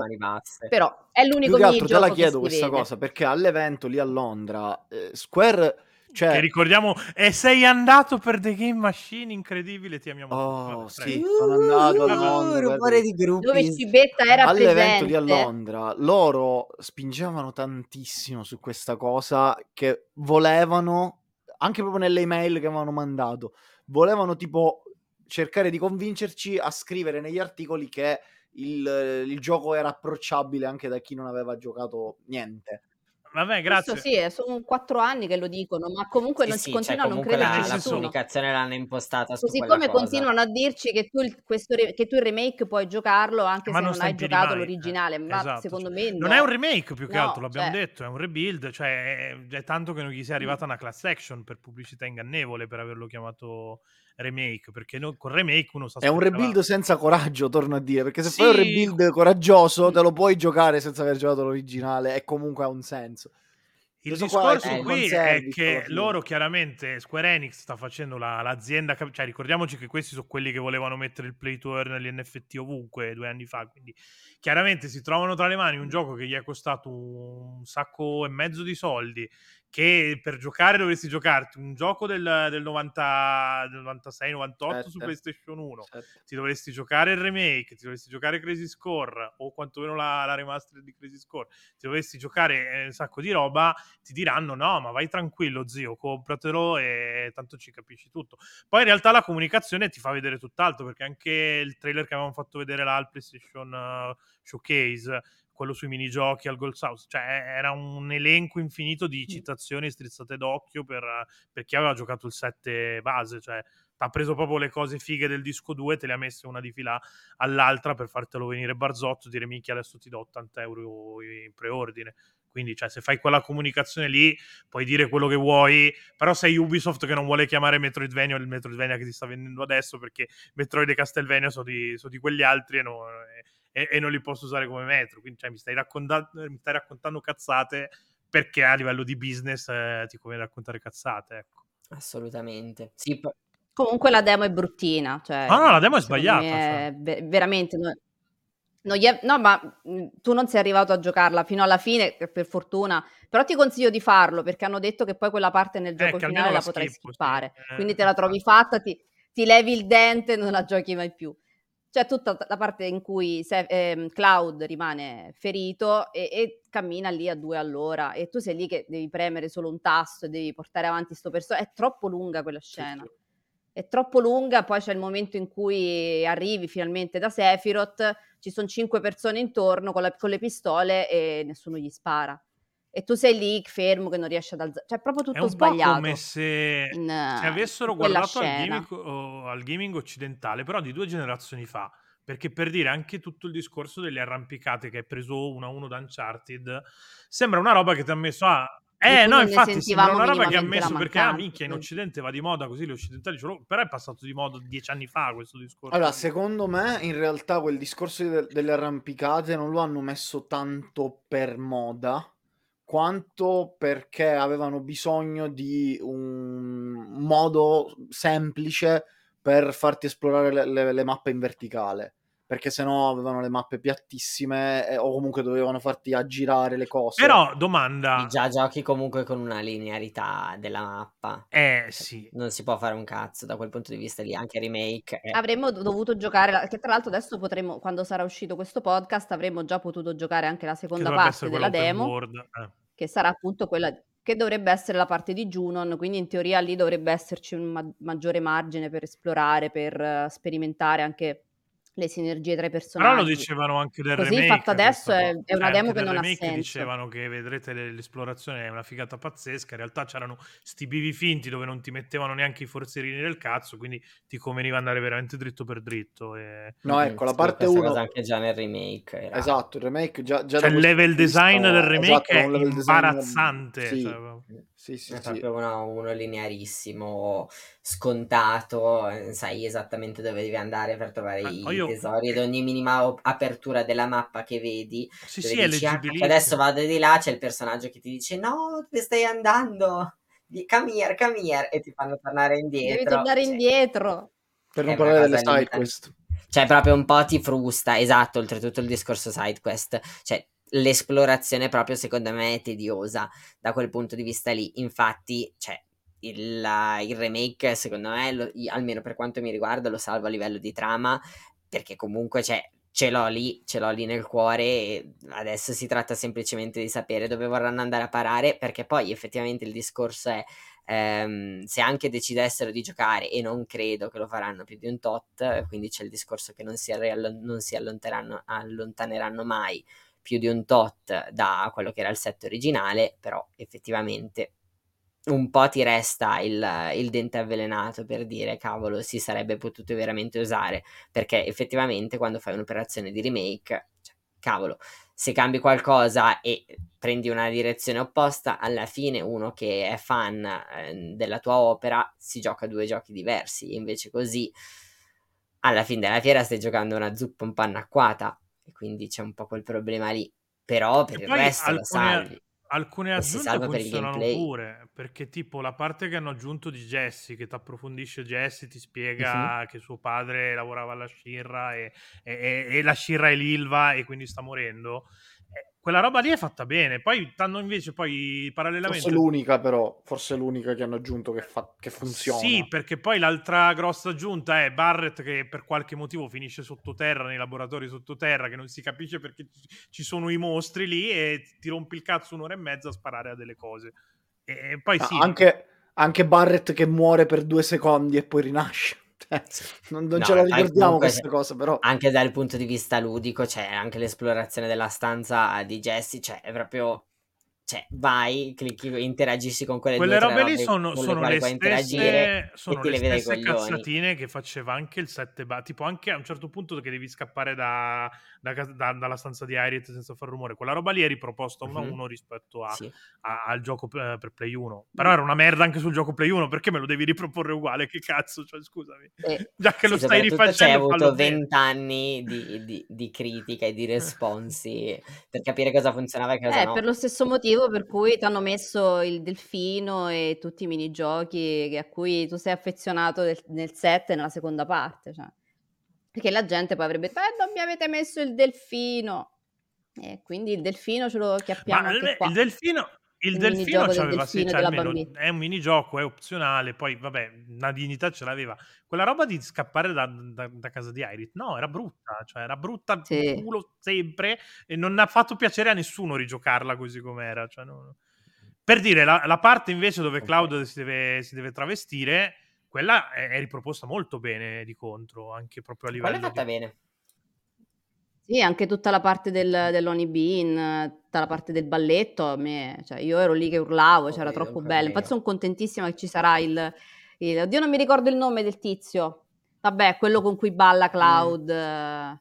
però è l'unico più che altro te la chiedo questa vede. cosa perché all'evento lì a Londra eh, Square cioè... Che ricordiamo, e sei andato per The Game Machine, incredibile, ti amiamo. Oh, sì, sono andato a Londra. Per... di gruppi. Dove Cibetta era All'evento presente. di a Londra, loro spingevano tantissimo su questa cosa che volevano, anche proprio nelle email che avevano mandato, volevano tipo cercare di convincerci a scrivere negli articoli che il, il gioco era approcciabile anche da chi non aveva giocato niente. Vabbè, grazie. Questo sì, eh, sono quattro anni che lo dicono, ma comunque sì, non sì, si continua cioè, a non credere la, la comunicazione l'hanno impostata Così come continuano a dirci che tu, il, questo, che tu il remake puoi giocarlo anche ma se non, non hai giocato mai. l'originale, ma esatto, secondo cioè, me no. Non è un remake più che no, altro, l'abbiamo cioè... detto, è un rebuild, cioè è, è tanto che non gli sia arrivata una class action per pubblicità ingannevole per averlo chiamato remake, perché no, con remake uno sa È un rebuild senza coraggio, torno a dire, perché se sì. fai un rebuild coraggioso te lo puoi giocare senza aver giocato l'originale e comunque ha un senso. Il discorso è qui è che loro chiaramente Square Enix sta facendo la, l'azienda, cioè ricordiamoci che questi sono quelli che volevano mettere il play to earn negli NFT ovunque due anni fa, quindi chiaramente si trovano tra le mani un gioco che gli è costato un sacco e mezzo di soldi, che per giocare dovresti giocarti un gioco del, del, 90, del 96, 98 su PlayStation 1, Sette. ti dovresti giocare il remake, ti dovresti giocare Crazy Score o quantomeno la, la remaster di Crazy Score, ti dovresti giocare eh, un sacco di roba, ti diranno no, ma vai tranquillo zio, compratelo e tanto ci capisci tutto. Poi in realtà la comunicazione ti fa vedere tutt'altro, perché anche il trailer che avevamo fatto vedere là al PlayStation uh, Showcase quello sui minigiochi al Gold South, cioè era un elenco infinito di citazioni strizzate d'occhio per, per chi aveva giocato il 7 base, cioè ha preso proprio le cose fighe del disco 2 te le ha messe una di fila all'altra per fartelo venire barzotto, dire minchia adesso ti do 80 euro in preordine. Quindi, cioè, se fai quella comunicazione lì, puoi dire quello che vuoi, però sei Ubisoft che non vuole chiamare Metroidvania il Metroidvania che ti sta vendendo adesso, perché Metroid e Castlevania sono di, sono di quegli altri e, no, e, e, non li posso usare come metro. Quindi cioè, mi, stai raccontando, mi stai raccontando cazzate perché a livello di business eh, ti conviene raccontare cazzate. Ecco. Assolutamente. Sì, p- Comunque la demo è bruttina. Cioè, no, no, la demo è sbagliata. È cioè. veramente. No, è, no, ma mhmm, tu non sei arrivato a giocarla fino alla fine, per fortuna. Però ti consiglio di farlo perché hanno detto che poi quella parte nel gioco eh, finale la, la potrai schippo, skippare. Sì. Eh. Quindi te la trovi fatta, ti, ti levi il dente e non la giochi mai più c'è tutta la parte in cui se, eh, Cloud rimane ferito e, e, cammina lì a due all'ora e tu sei lì che devi premere solo un tasto e devi portare avanti sto personaggio. È troppo lunga quella scena. È troppo lunga, poi c'è il momento in cui arrivi finalmente da Sephiroth, ci sono cinque persone intorno con, la, con le pistole e nessuno gli spara e tu sei lì fermo che non riesci ad alzare, cioè proprio tutto sbagliato. È come se, in, se avessero guardato al gaming, oh, al gaming, occidentale, però di due generazioni fa, perché per dire anche tutto il discorso delle arrampicate che hai preso uno a uno da Uncharted, sembra una roba che ti ha messo a... Eh, no, infatti sembra una roba che ha messo perché ah, minchia in Occidente va di moda così, gli occidentali ce l'ho, però è passato di moda dieci anni fa questo discorso. Allora, secondo me in realtà quel discorso de- delle arrampicate non lo hanno messo tanto per moda, quanto perché avevano bisogno di un modo semplice per farti esplorare le, le, le mappe in verticale perché sennò avevano le mappe piattissime eh, o comunque dovevano farti aggirare le cose. Però domanda... Già giochi comunque con una linearità della mappa. Eh sì. Non si può fare un cazzo da quel punto di vista lì, anche remake. Eh. Avremmo dovuto giocare, che tra l'altro adesso potremo, quando sarà uscito questo podcast, avremmo già potuto giocare anche la seconda parte della demo, world, eh. che sarà appunto quella che dovrebbe essere la parte di Junon, quindi in teoria lì dovrebbe esserci un ma- maggiore margine per esplorare, per uh, sperimentare anche le sinergie tra i personaggi. Però lo dicevano anche del Così remake. fatto adesso è, è, una cioè, demo che non ha senso. dicevano che vedrete l'esplorazione è una figata pazzesca, in realtà c'erano sti bivi finti dove non ti mettevano neanche i forzerini del cazzo, quindi ti conveniva andare veramente dritto per dritto. E... No, ecco, la parte 1... anche già nel remake. Era... Esatto, il remake già... già cioè il level design del remake esatto, è imbarazzante. Sì. Cioè... Sì, sì, è sì. proprio uno, uno, linearissimo, scontato, eh, sai esattamente dove devi andare per trovare Ma i io... tesori ed ogni minima apertura della mappa che vedi. Sì, sì, è dici, ah, adesso vado di là, c'è il personaggio che ti dice no, dove stai andando? Come here, come here, e ti fanno tornare indietro. Devi tornare cioè, indietro. Per non parlare delle side quest. Cioè, proprio un po' ti frusta, esatto, oltretutto il discorso side quest. Cioè, l'esplorazione proprio secondo me è tediosa da quel punto di vista lì. Infatti, cioè, il, il remake secondo me, lo, almeno per quanto mi riguarda, lo salvo a livello di trama perché comunque cioè, ce l'ho lì, ce l'ho lì nel cuore e adesso si tratta semplicemente di sapere dove vorranno andare a parare perché poi effettivamente il discorso è ehm, se anche decidessero di giocare e non credo che lo faranno più di un tot, quindi c'è il discorso che non si, reall- non si allontaneranno mai più di un tot da quello che era il set originale, però effettivamente un po' ti resta il, il, dente avvelenato per dire cavolo si sarebbe potuto veramente usare perché effettivamente quando fai un'operazione di remake cioè, cavolo se cambi qualcosa e prendi una direzione opposta alla fine uno che è fan eh, della tua opera si gioca due giochi diversi invece così alla fine della fiera stai giocando una zuppa un po' annacquata e quindi c'è un po' quel problema lì. Però per e il resto alcune, lo salvi. Alcune aggiunte funzionano per pure, perché tipo la parte che hanno aggiunto di Jesse, che ti approfondisce Jesse, ti spiega uh-huh. che suo padre lavorava alla Shirra e, e, e la Shirra è l'Ilva e quindi sta morendo quella roba lì è fatta bene. Poi stanno invece poi parallelamente. Forse l'unica, però, forse l'unica che hanno aggiunto che, fa... che funziona. Sì, perché poi l'altra grossa aggiunta è Barrett che per qualche motivo finisce sottoterra nei laboratori sottoterra, che non si capisce perché ci sono i mostri lì e ti rompi il cazzo un'ora e mezza a sparare a delle cose. E poi ah, sì. Anche, anche Barrett che muore per due secondi e poi rinasce. Non, non no, ce la ricordiamo questa cosa, però. Anche dal punto di vista ludico, c'è cioè, anche l'esplorazione della stanza di Jesse, cioè è proprio cioè vai, clicchi, interagisci con quelle, quelle robe, robe lì sono, sono le stesse, sono le stesse cazzatine che faceva anche il 7 ba- tipo anche a un certo punto che devi scappare da, da, da, dalla stanza di Harriet senza far rumore. Quella roba lì è riproposta uno a uno rispetto a, sì. a, al gioco per, per, Play 1 però era una merda anche sul gioco Play 1 perché me lo devi riproporre uguale? Che cazzo? Cioè scusami. Eh, già che sì, lo stai rifacendo c'hai avuto 20 anni di, di, di, critica e di responsi per capire cosa funzionava e cosa eh, no. per lo stesso motivo motivo per cui ti hanno messo il delfino e tutti i minigiochi a cui tu sei affezionato nel, nel set nella seconda parte. Cioè. Perché la gente poi avrebbe detto, eh, non mi avete messo il delfino. E quindi il delfino ce lo chiappiamo Ma il, il delfino, il, delfino c'aveva sì, cioè, almeno è un minigioco, è opzionale, poi vabbè, una dignità ce l'aveva. Quella roba di scappare da, da, da casa di Irit, no, era brutta, cioè era brutta sì. culo sempre e non ha fatto piacere a nessuno rigiocarla così com'era. Cioè, no. Per dire, la, la, parte invece dove Cloud si deve, si deve travestire, quella è, è, riproposta molto bene di contro, anche proprio a livello... Quella è fatta di... bene. Sì, anche tutta la parte del dell'Honey Bean, tutta la parte del balletto, a me cioè io ero lì che urlavo, c'era okay, troppo bello. Infatti sono contentissima che ci sarà il, il, oddio non mi ricordo il nome del tizio. Vabbè, quello con cui balla Cloud. Mm.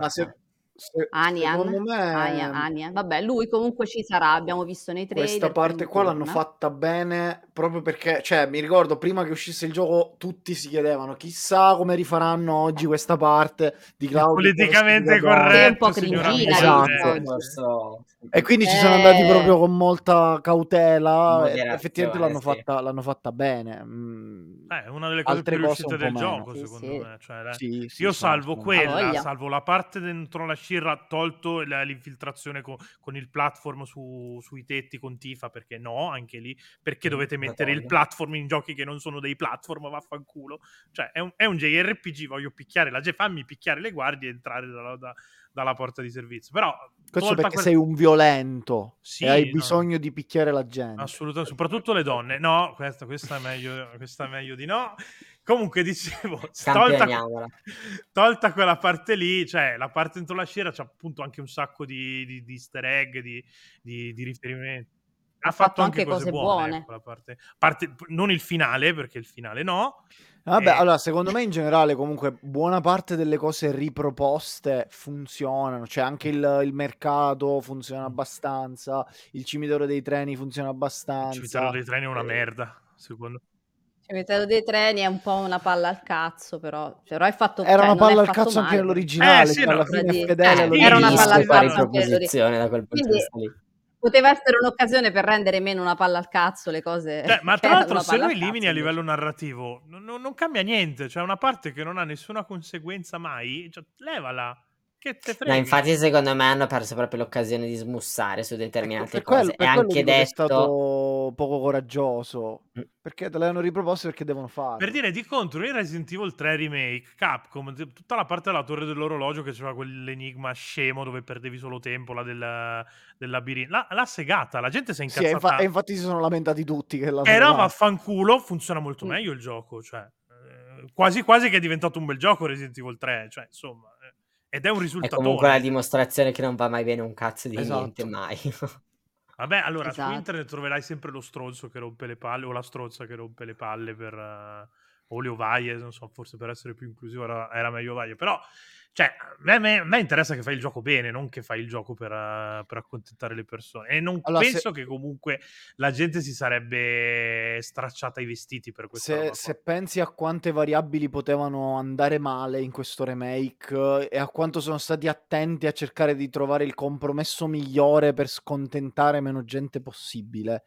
Ma se, Se, Anian, secondo me Ania, Ania. Vabbè, lui comunque ci sarà, abbiamo visto nei trailer. questa parte qua l'hanno torna. fatta bene proprio perché, cioè, mi ricordo prima che uscisse il gioco tutti si chiedevano chissà come rifaranno oggi questa parte di Cloud. Politicamente Sì, un corretto, po' signora cringina, Esatto. Forse- E quindi ci sono andati Eh. proprio con molta cautela. e Moderazione, effettivamente l'hanno sì. fatta, l'hanno fatta bene. Mm, Eh, è una delle cose Altre più cose riuscite del meno. gioco, Sì, secondo sì. me. Cioè, sì, sì, Io sono salvo quella, salvo la parte dentro la scirra, tolto l'infiltrazione co- con il platform su- sui tetti con Tifa, perché no, anche lì, perché dovete mettere il platform in giochi che non sono dei platform, vaffanculo. Cioè, è un, è un JRPG, voglio picchiare la gente, fammi picchiare le guardie e entrare dalla, da- dalla porta di servizio. Però, Questo perché quel- sei un violento Sì, e hai no. bisogno di picchiare la gente. Assolutamente, soprattutto le donne. No, questa, questa è, meglio, questa è meglio di no. Comunque dicevo, tolta, tolta quella parte lì, cioè la parte dentro la sciera c'ha appunto anche un sacco di, di, di easter egg, di, di, di riferimenti. Ha, fatto, anche cose, buone. ecco, la parte, parte- non il finale, perché il finale no. Vabbè, Eh. allora, secondo me in generale comunque buona parte delle cose riproposte funzionano, cioè anche il, il mercato funziona abbastanza, il cimitero dei treni funziona Il abbastanza. cimitero dei treni è una eh, merda, secondo Il cimitero dei treni è un po' una palla al cazzo, però, però è fatto Era cioè, una palla al cazzo anche male, nell'originale, Eh, sì, cioè no, alla fine di- fedele eh, era una palla al cazzo anche riproposizione da quel punto Quindi- di vista lì. Poteva essere un'occasione per rendere meno una palla al cazzo le cose. Cioè, ma tra l'altro, se lo elimini cazzo, a livello narrativo, non, non- non cambia niente. Cioè, una parte che non ha nessuna conseguenza mai, cioè, levala. Che te frega. No, infatti secondo me hanno perso proprio l'occasione di smussare su Ecco, determinate per cose. quello, E anche che è detto... stato poco coraggioso, Mm. perché te le hanno riproposte perché devono farlo. Per dire di contro, in Resident Evil 3 Remake, Capcom, tutta la parte della torre dell'orologio che c'era quell'enigma scemo dove perdevi solo tempo, la del, del labirinto, l'ha, l'ha segata, la gente si è Sì, incazzata. infa- e infatti si sono lamentati tutti che Era vaffanculo, funziona molto Mm. meglio il gioco, cioè, eh, quasi quasi che è diventato un bel gioco Resident Evil 3, cioè, insomma, ed è un È risultato. comunque la dimostrazione che non va mai bene un cazzo di Esatto. niente mai. Vabbè, allora Esatto. su internet troverai sempre lo stronzo che rompe le palle o la strozza che rompe le palle per eh, o le ovaie, non so, forse per essere più inclusivo era, era meglio ovaie, però cioè, a me, me- me interessa che fai il gioco bene, non che fai il gioco per, per accontentare le persone. E non Allora, se- penso che comunque la gente si sarebbe stracciata i vestiti per questa roba Se, se pensi a quante variabili potevano andare male in questo remake eh, e a quanto sono stati attenti a cercare di trovare il compromesso migliore per scontentare meno gente possibile,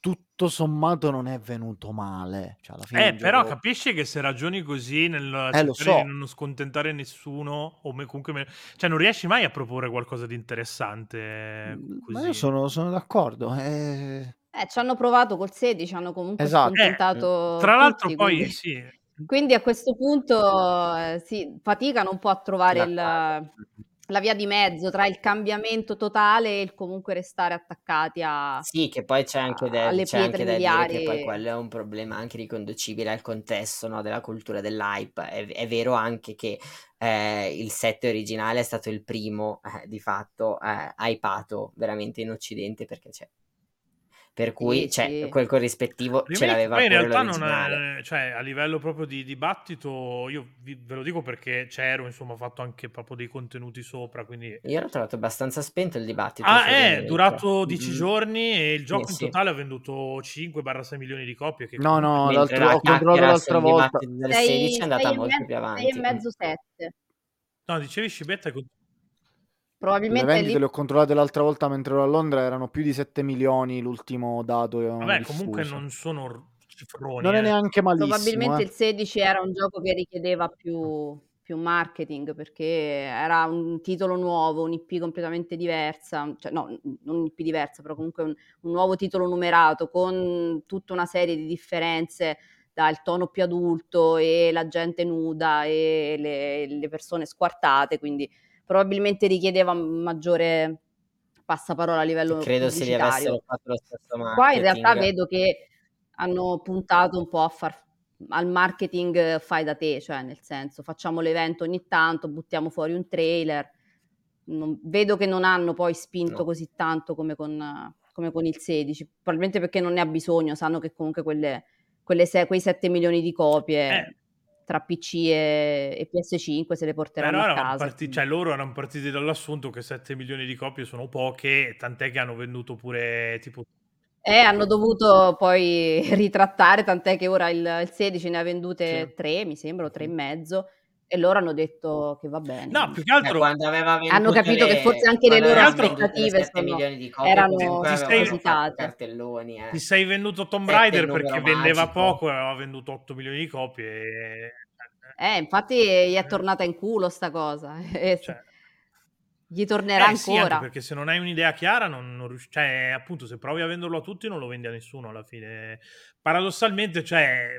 tutto sommato non è venuto male. Cioè, alla fine Eh, però gioco- capisci che se ragioni così nel Eh, so. di non scontentare nessuno, o me- comunque me- cioè non riesci mai a proporre qualcosa di interessante Mm, Ma così. io sono, sono d'accordo. eh. Eh, ci hanno provato col 16, hanno comunque Esatto. scontentato Tra l'altro tutti, poi quindi... sì, quindi a questo punto eh, sì, faticano un po' a trovare il- la via di mezzo tra il cambiamento totale e il comunque restare attaccati a... Sì, che poi c'è anche da, alle c'è anche pietre da dire che poi quello è un problema anche riconducibile al contesto no, della cultura dell'hype. È, è vero anche che eh, il 7 originale è stato il primo, eh, di fatto, eh, hypato veramente in Occidente perché c'è. Per cui Sì, cioè, sì. quel corrispettivo ce Remake l'aveva poi in realtà non è, cioè a livello proprio di dibattito, io vi- ve lo dico perché c'ero, insomma, ho fatto anche proprio dei contenuti sopra, quindi... Io l'ho trovato abbastanza spento il dibattito. Ah, sul è durato 10 Mm. giorni e il gioco Sì, in sì. totale ha venduto 5-6 milioni di copie. Che No, no, l'altro- la ho controllato l'altra volta. dibattito del Sei- 16 è andata e molto mezzo- più avanti. sei e mezzo, sette. No, dicevi Scibetta che... Le Probabilmente vendite lì le ho controllate l'altra volta mentre ero a Londra, erano più di 7 milioni l'ultimo dato Vabbè, diffuso. comunque non sono cifroni. Non è eh. neanche malissimo. Probabilmente eh. il 16 era un gioco che richiedeva più, più marketing perché era un titolo nuovo, un'IP completamente diversa, cioè no, non un'IP diversa, però comunque un, un nuovo titolo numerato con tutta una serie di differenze dal tono più adulto e la gente nuda e le, le persone squartate, quindi probabilmente richiedeva maggiore passaparola a livello Credo si deve pubblicitario. essere fatto lo stesso Qua in marketing. realtà vedo che hanno puntato un po' a far, al marketing eh, fai da te, cioè nel senso facciamo l'evento ogni tanto, buttiamo fuori un trailer. Non- vedo che non hanno poi spinto No. così tanto come con, come con il 16, probabilmente perché non ne ha bisogno, sanno che comunque quelle, quelle se- quei 7 milioni di copie Eh, tra PC e, e PS5 se le porteranno Però a casa. Parti- cioè, loro erano partiti dall'assunto che 7 milioni di copie sono poche, tant'è che hanno venduto pure tipo... Eh, hanno dovuto poi ritrattare, tant'è che ora il, il 16 ne ha vendute sì. 3, mi sembra, o 3 e mezzo. E loro hanno detto che va bene. No, più che altro eh, hanno capito le, che forse anche le loro aspettative sono, di copie, erano spositate. Cartelloni, eh. Ti sei venduto Tomb Raider perché vendeva magico. poco e aveva venduto 8 milioni di copie. E... Eh, infatti gli è tornata in culo sta cosa. Cioè, gli tornerà eh, sì, ancora. perché se non hai un'idea chiara, non, non riusci- cioè, appunto, se provi a venderlo a tutti, non lo vendi a nessuno alla fine. Paradossalmente, cioè,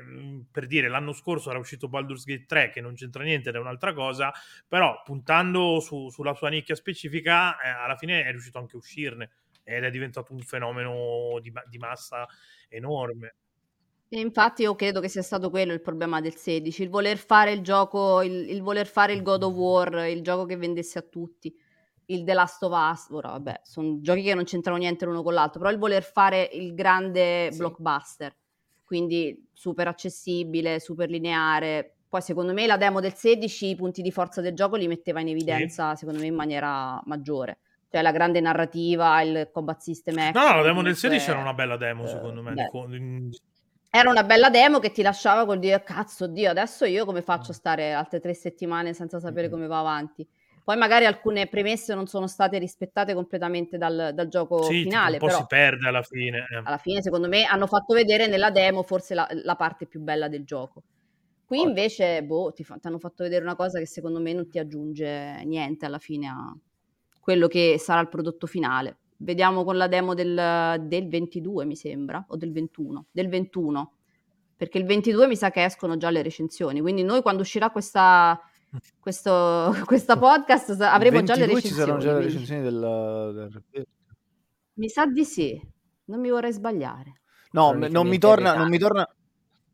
per dire, l'anno scorso era uscito Baldur's Gate 3, che non c'entra niente ed è un'altra cosa, però puntando su, sulla sua nicchia specifica, eh, alla fine è riuscito anche a uscirne ed è diventato un fenomeno di, di massa enorme. E infatti io credo che sia stato quello il problema del 16, il voler fare il gioco, il, il voler fare il God of War, il gioco che vendesse a tutti il The Last of Us, ora vabbè, sono giochi che non c'entrano niente l'uno con l'altro, però il voler fare il grande sì. blockbuster, quindi super accessibile, super lineare. Poi secondo me la demo del 16 i punti di forza del gioco li metteva in evidenza, sì. secondo me in maniera maggiore. Cioè la grande narrativa, il combat system action. No, la demo del 16 era una bella demo, secondo me. Era una bella demo che ti lasciava col dire cazzo, Dio, adesso io come faccio a stare altre tre settimane senza sapere come va avanti? Poi magari alcune premesse non sono state rispettate completamente dal, dal gioco sì, finale. un po' però si perde alla fine. Eh. Alla fine, secondo me, hanno fatto vedere nella demo forse la, la parte più bella del gioco. Qui invece, boh, ti, fa, ti, hanno fatto vedere una cosa che secondo me non ti aggiunge niente alla fine a quello che sarà il prodotto finale. Vediamo con la demo del, del 22, mi sembra, o del 21. Del 21. Perché il 22 mi sa che escono già le recensioni. Quindi noi quando uscirà questa questo, questa podcast avremo già le recensioni. ci saranno già le recensioni del, del... Mi sa di sì, non mi vorrei sbagliare. No, non mi, torna, non mi torna...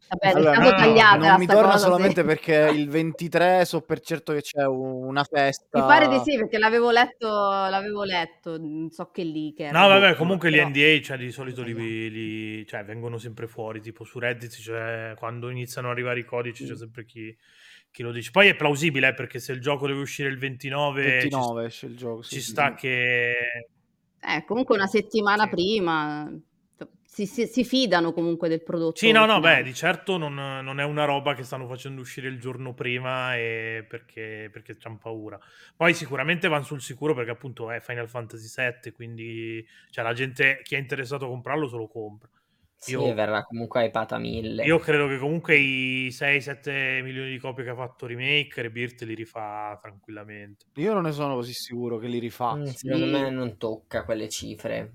Vabbè, allora, no, tagliata, non mi torna cosa, solamente sì. perché il 23 so per certo che c'è una festa. Mi pare di sì, perché l'avevo letto, l'avevo letto, so che lì che No, vabbè, comunque però... gli NDA, cioè, di solito li, li cioè, vengono sempre fuori, tipo su Reddit, cioè, quando iniziano ad arrivare i codici mm. c'è sempre chi chi lo dice. Poi è plausibile, eh, perché se il gioco deve uscire il 29, 29 ci, esce il gioco, ci sì, sta sì. che... Eh, comunque una settimana sì. prima si, si, si, fidano comunque del prodotto. Sì, no, no, beh, di certo non, non, è una roba che stanno facendo uscire il giorno prima e perché, perché hanno paura. Poi sicuramente vanno sul sicuro perché appunto è Final Fantasy VII, quindi cioè, la gente, chi è interessato a comprarlo, se lo compra. Io, sì, verrà comunque hypata mille. Io credo che comunque i 6-7 milioni di copie che ha fatto Remake, Rebirth li rifà tranquillamente. Io non ne sono così sicuro che li rifà. Mm, secondo me non tocca quelle cifre.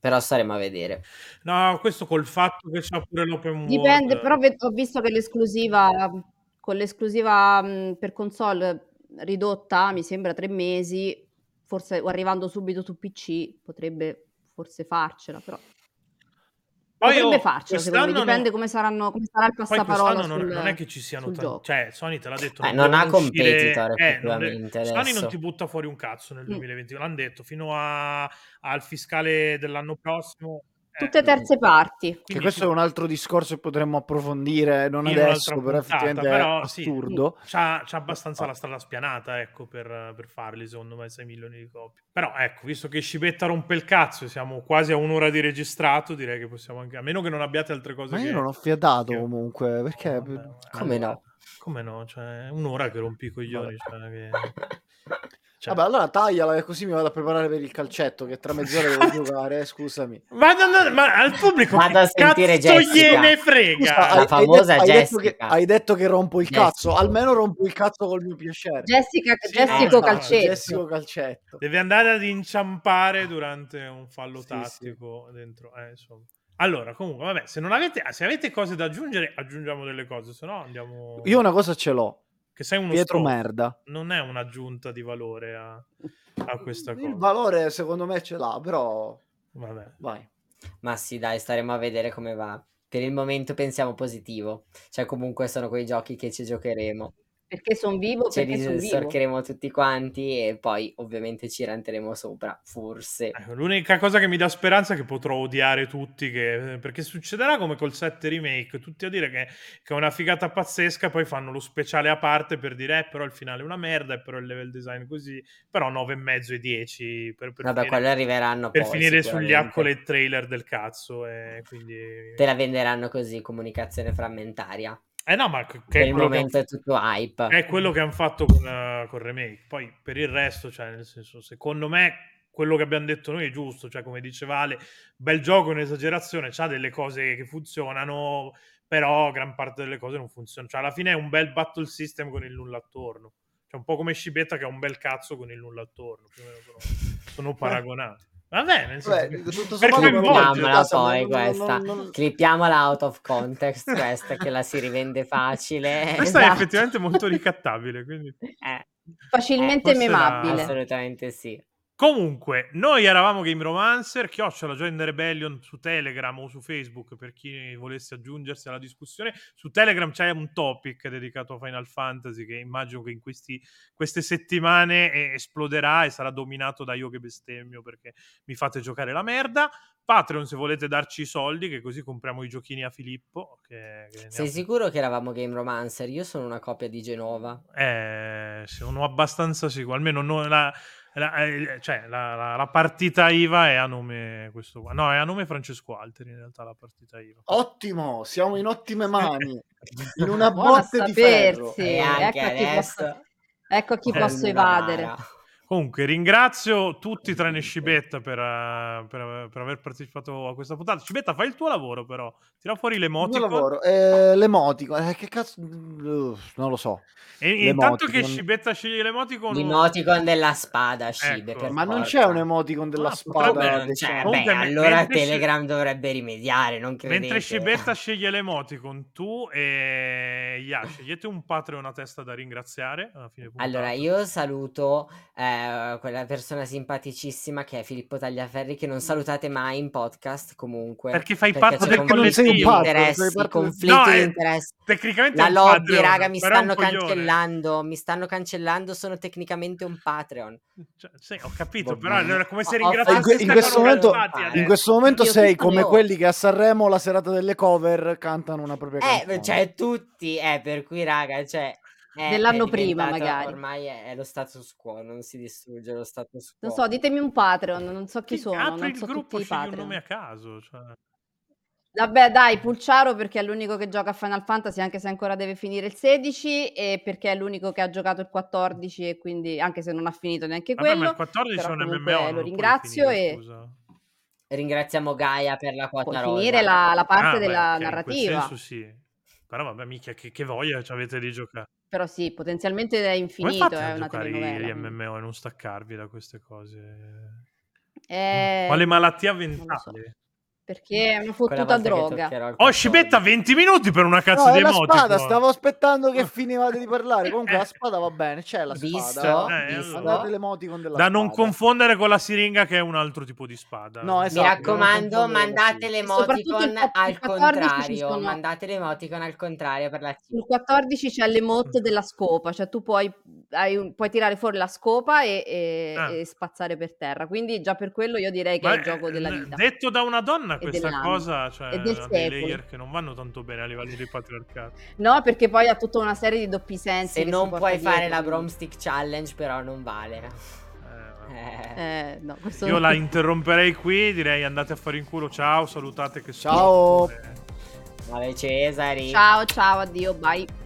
Però staremo a vedere. No, questo col fatto che c'ha pure l'open world. Dipende, però ho visto che l'esclusiva con l'esclusiva mh, per console ridotta, mi sembra tre mesi, forse arrivando subito su PC potrebbe forse farcela, però poi Potrebbe oh, farcela, secondo me, dipende non... come, saranno, come sarà il passaparola sul, non, non è che ci siano tanti, cioè Sony te l'ha detto, eh, non, ha competitor eh, non è... Sony non ti butta fuori un cazzo nel 2020, mm. l'hanno detto, fino a, al fiscale dell'anno prossimo Tutte terze parti. Che questo è un altro discorso che potremmo approfondire, non adesso, però puntata, effettivamente però, è assurdo. Sì, c'ha, c'ha, abbastanza la strada spianata, ecco, per, per, farli, secondo me, 6 milioni di copie. Però, ecco, visto che Scibetta rompe il cazzo siamo quasi a un'ora di registrato, direi che possiamo anche... A meno che non abbiate altre cose Ma che... io non ho fiatato che... comunque, perché... Vabbè, Come no? Come no? Cioè, un'ora che rompi i coglioni, cioè, che... Cioè... Vabbè, allora tagliala così mi vado a preparare per il calcetto che tra mezz'ora devo giocare, scusami. Ma, no, no, ma al pubblico vado a sentire cazzo gliene frega? Scusa, la hai, famosa hai, Jessica. Detto che, hai detto che rompo il Jessica. cazzo, almeno rompo il cazzo col mio piacere. Jessica, sì, Jessico no, Calcetto. Jessico Calcetto. Deve andare ad inciampare durante un fallo sì, tattico sì. dentro, eh, insomma. Allora, comunque, vabbè, se non avete, se avete cose da aggiungere, aggiungiamo delle cose, se no andiamo... Io una cosa ce l'ho. Che sei uno Pietro stop. merda. Non è un'aggiunta di valore a, a questa cosa. Il valore secondo me ce l'ha, però... Vabbè. Vai. Ma sì, dai, staremo a vedere come va. Per il momento pensiamo positivo. Cioè, comunque sono quei giochi che ci giocheremo. Perché son vivo, Ce perché storcheremo tutti quanti e poi ovviamente ci ranteremo sopra, forse. Ecco, l'unica cosa che mi dà speranza è che potrò odiare tutti, che- perché succederà come col 7 remake, tutti a dire che, che è una figata pazzesca, poi fanno lo speciale a parte per dire, eh, però il finale è una merda, e però il level design così, però 9,5 e 10 per, per Vabbè, finire, quello arriveranno per poi finire sugli accolade trailer del cazzo, e quindi... Te la venderanno così, comunicazione frammentaria. Eh no, ma che Per il quello che momento è tutto hype. è quello che hanno fatto con, eh, con remake. Poi per il resto, cioè, nel senso, secondo me quello che abbiamo detto noi è giusto, cioè come dice Vale, bel gioco in esagerazione, c'ha delle cose che funzionano, però gran parte delle cose non funzionano. Cioè alla fine è un bel battle system con il nulla attorno. Cioè un po' come Scibetta che ha un bel cazzo con il nulla attorno, più o meno sono, sono paragonati. Vabbè, nel senso Vabbè, che- tutto sommato poi questa. non- non- Clippiamola out of context questa che la si rivende facile. Questa è Esatto. effettivamente molto ricattabile, quindi... Eh, Facilmente era- memabile. assolutamente sì. Comunque, noi eravamo Game Romancer, chiocciola Join the Rebellion su Telegram o su Facebook per chi volesse aggiungersi alla discussione. Su Telegram c'è un topic dedicato a Final Fantasy che immagino che in questi, queste settimane eh, esploderà e sarà dominato da io che bestemmio perché mi fate giocare la merda. Patreon se volete darci i soldi che così compriamo i giochini a Filippo. Che, che Sei ha- sicuro che eravamo Game Romancer? Io sono una copia di Genova. Eh, sono abbastanza sicuro, almeno no- la, la- eh, cioè, la- la- la partita IVA è a nome questo qua. No, è a nome Francesco Alteri in realtà la partita IVA. Ottimo, siamo in ottime mani. In una botte di ferro. e anche ecco a chi adesso... posso- ecco a chi Eh, posso evadere. Comunque ringrazio tutti tranne Scibetta per, eh, per- per aver partecipato a questa puntata. Scibetta, fai il tuo lavoro però. Tira fuori Il mio l'emoticon. lavoro. Eh, l'emoticon. Eh, che cazzo? Uh, non lo so. E intanto che. Scibetta sceglie l'emoticon... L'emoticon della spada, Shibe, Ecco. per Ma non c'è un emoticon della Ah, spada. c'è. Comunque, Beh, me- allora Telegram dovrebbe rimediare, non credete? Mentre Scibetta sceglie l'emoticon, tu e Ia scegliete un Patreon a testa da ringraziare. Alla fine puntata. Allora, io saluto eh, quella persona simpaticissima che è Filippo Tagliaferri, che non salutate mai in podcast comunque. Perché fai perché parte del conflitto di interessi, parte conflitti No, di è- interessi. Tecnicamente La lobby, Patreon, raga, mi stanno cancellando, mi stanno cancellando, sono tecnicamente un Patreon. Cioè, sì, ho capito, Vabbè. però allora come se ringraziassi In, in questo momento, Galvati in in questo momento Io sei come io. quelli che a Sanremo la serata delle cover cantano una propria Eh, canzone. cioè tutti, eh, per cui raga, cioè... è- Dell'anno è prima, magari. Ormai è, è lo status quo, non si distrugge lo status quo. Non so, ditemi un Patreon, non so chi Sì, sono, non il so gruppo, tutti i un Patreon. nome a caso. Cioè. Vabbè, dai, Pulciaro perché è l'unico che gioca a Final Fantasy, anche se ancora deve finire il 16, e perché è l'unico che ha giocato il 14, e quindi anche se non ha finito neanche Vabbè, ma quello. il 14 però è un MMO, lo ringrazio finire, e- scusa. Ringraziamo Gaia per la quota rosa. finire la, la parte Ah, beh, della ok, in quel narrativa, senso sì. Però vabbè, mica, che, che voglia ci avete di giocare. Però sì, potenzialmente è Come infinito, fate è a una giocare gli. MMO e non staccarvi da queste cose? Eh, Quale malattia non lo so, mentale? Perché è una fottuta droga. il Oh, Scibetta, 14. 20 minuti per una cazzo No, di emoticon. spada, stavo aspettando che finivate di parlare. Comunque la spada va bene, c'è la Visto? spada. Eh, Visto? Mandate l'emoticon della Da spada. non confondere con la siringa che è un altro tipo di spada. No, Mi esatto, non raccomando, mandate l'emoticon il al 14 ci contrario. sono- Mandate l'emoticon al contrario per la Sul 14 c'è l'emote della scopa, cioè tu puoi, un- puoi tirare fuori la scopa e, e- Ah. e spazzare per terra. Quindi già per quello io direi che Ma, è il gioco della eh, vita. Detto da una donna, E questa dell'anno. cosa cioè, E del ha dei layer che non vanno tanto bene a livello di patriarcato. No, perché poi ha tutta una serie di doppi sensi. Se che non puoi fare dietro, la Bromstick Challenge, però non vale. Eh, Eh. Eh, no, questo Io la interromperei qui, direi andate a fare in culo, ciao, salutate che Ciao. Vabbè, Cesari. Ciao, ciao, addio, bye.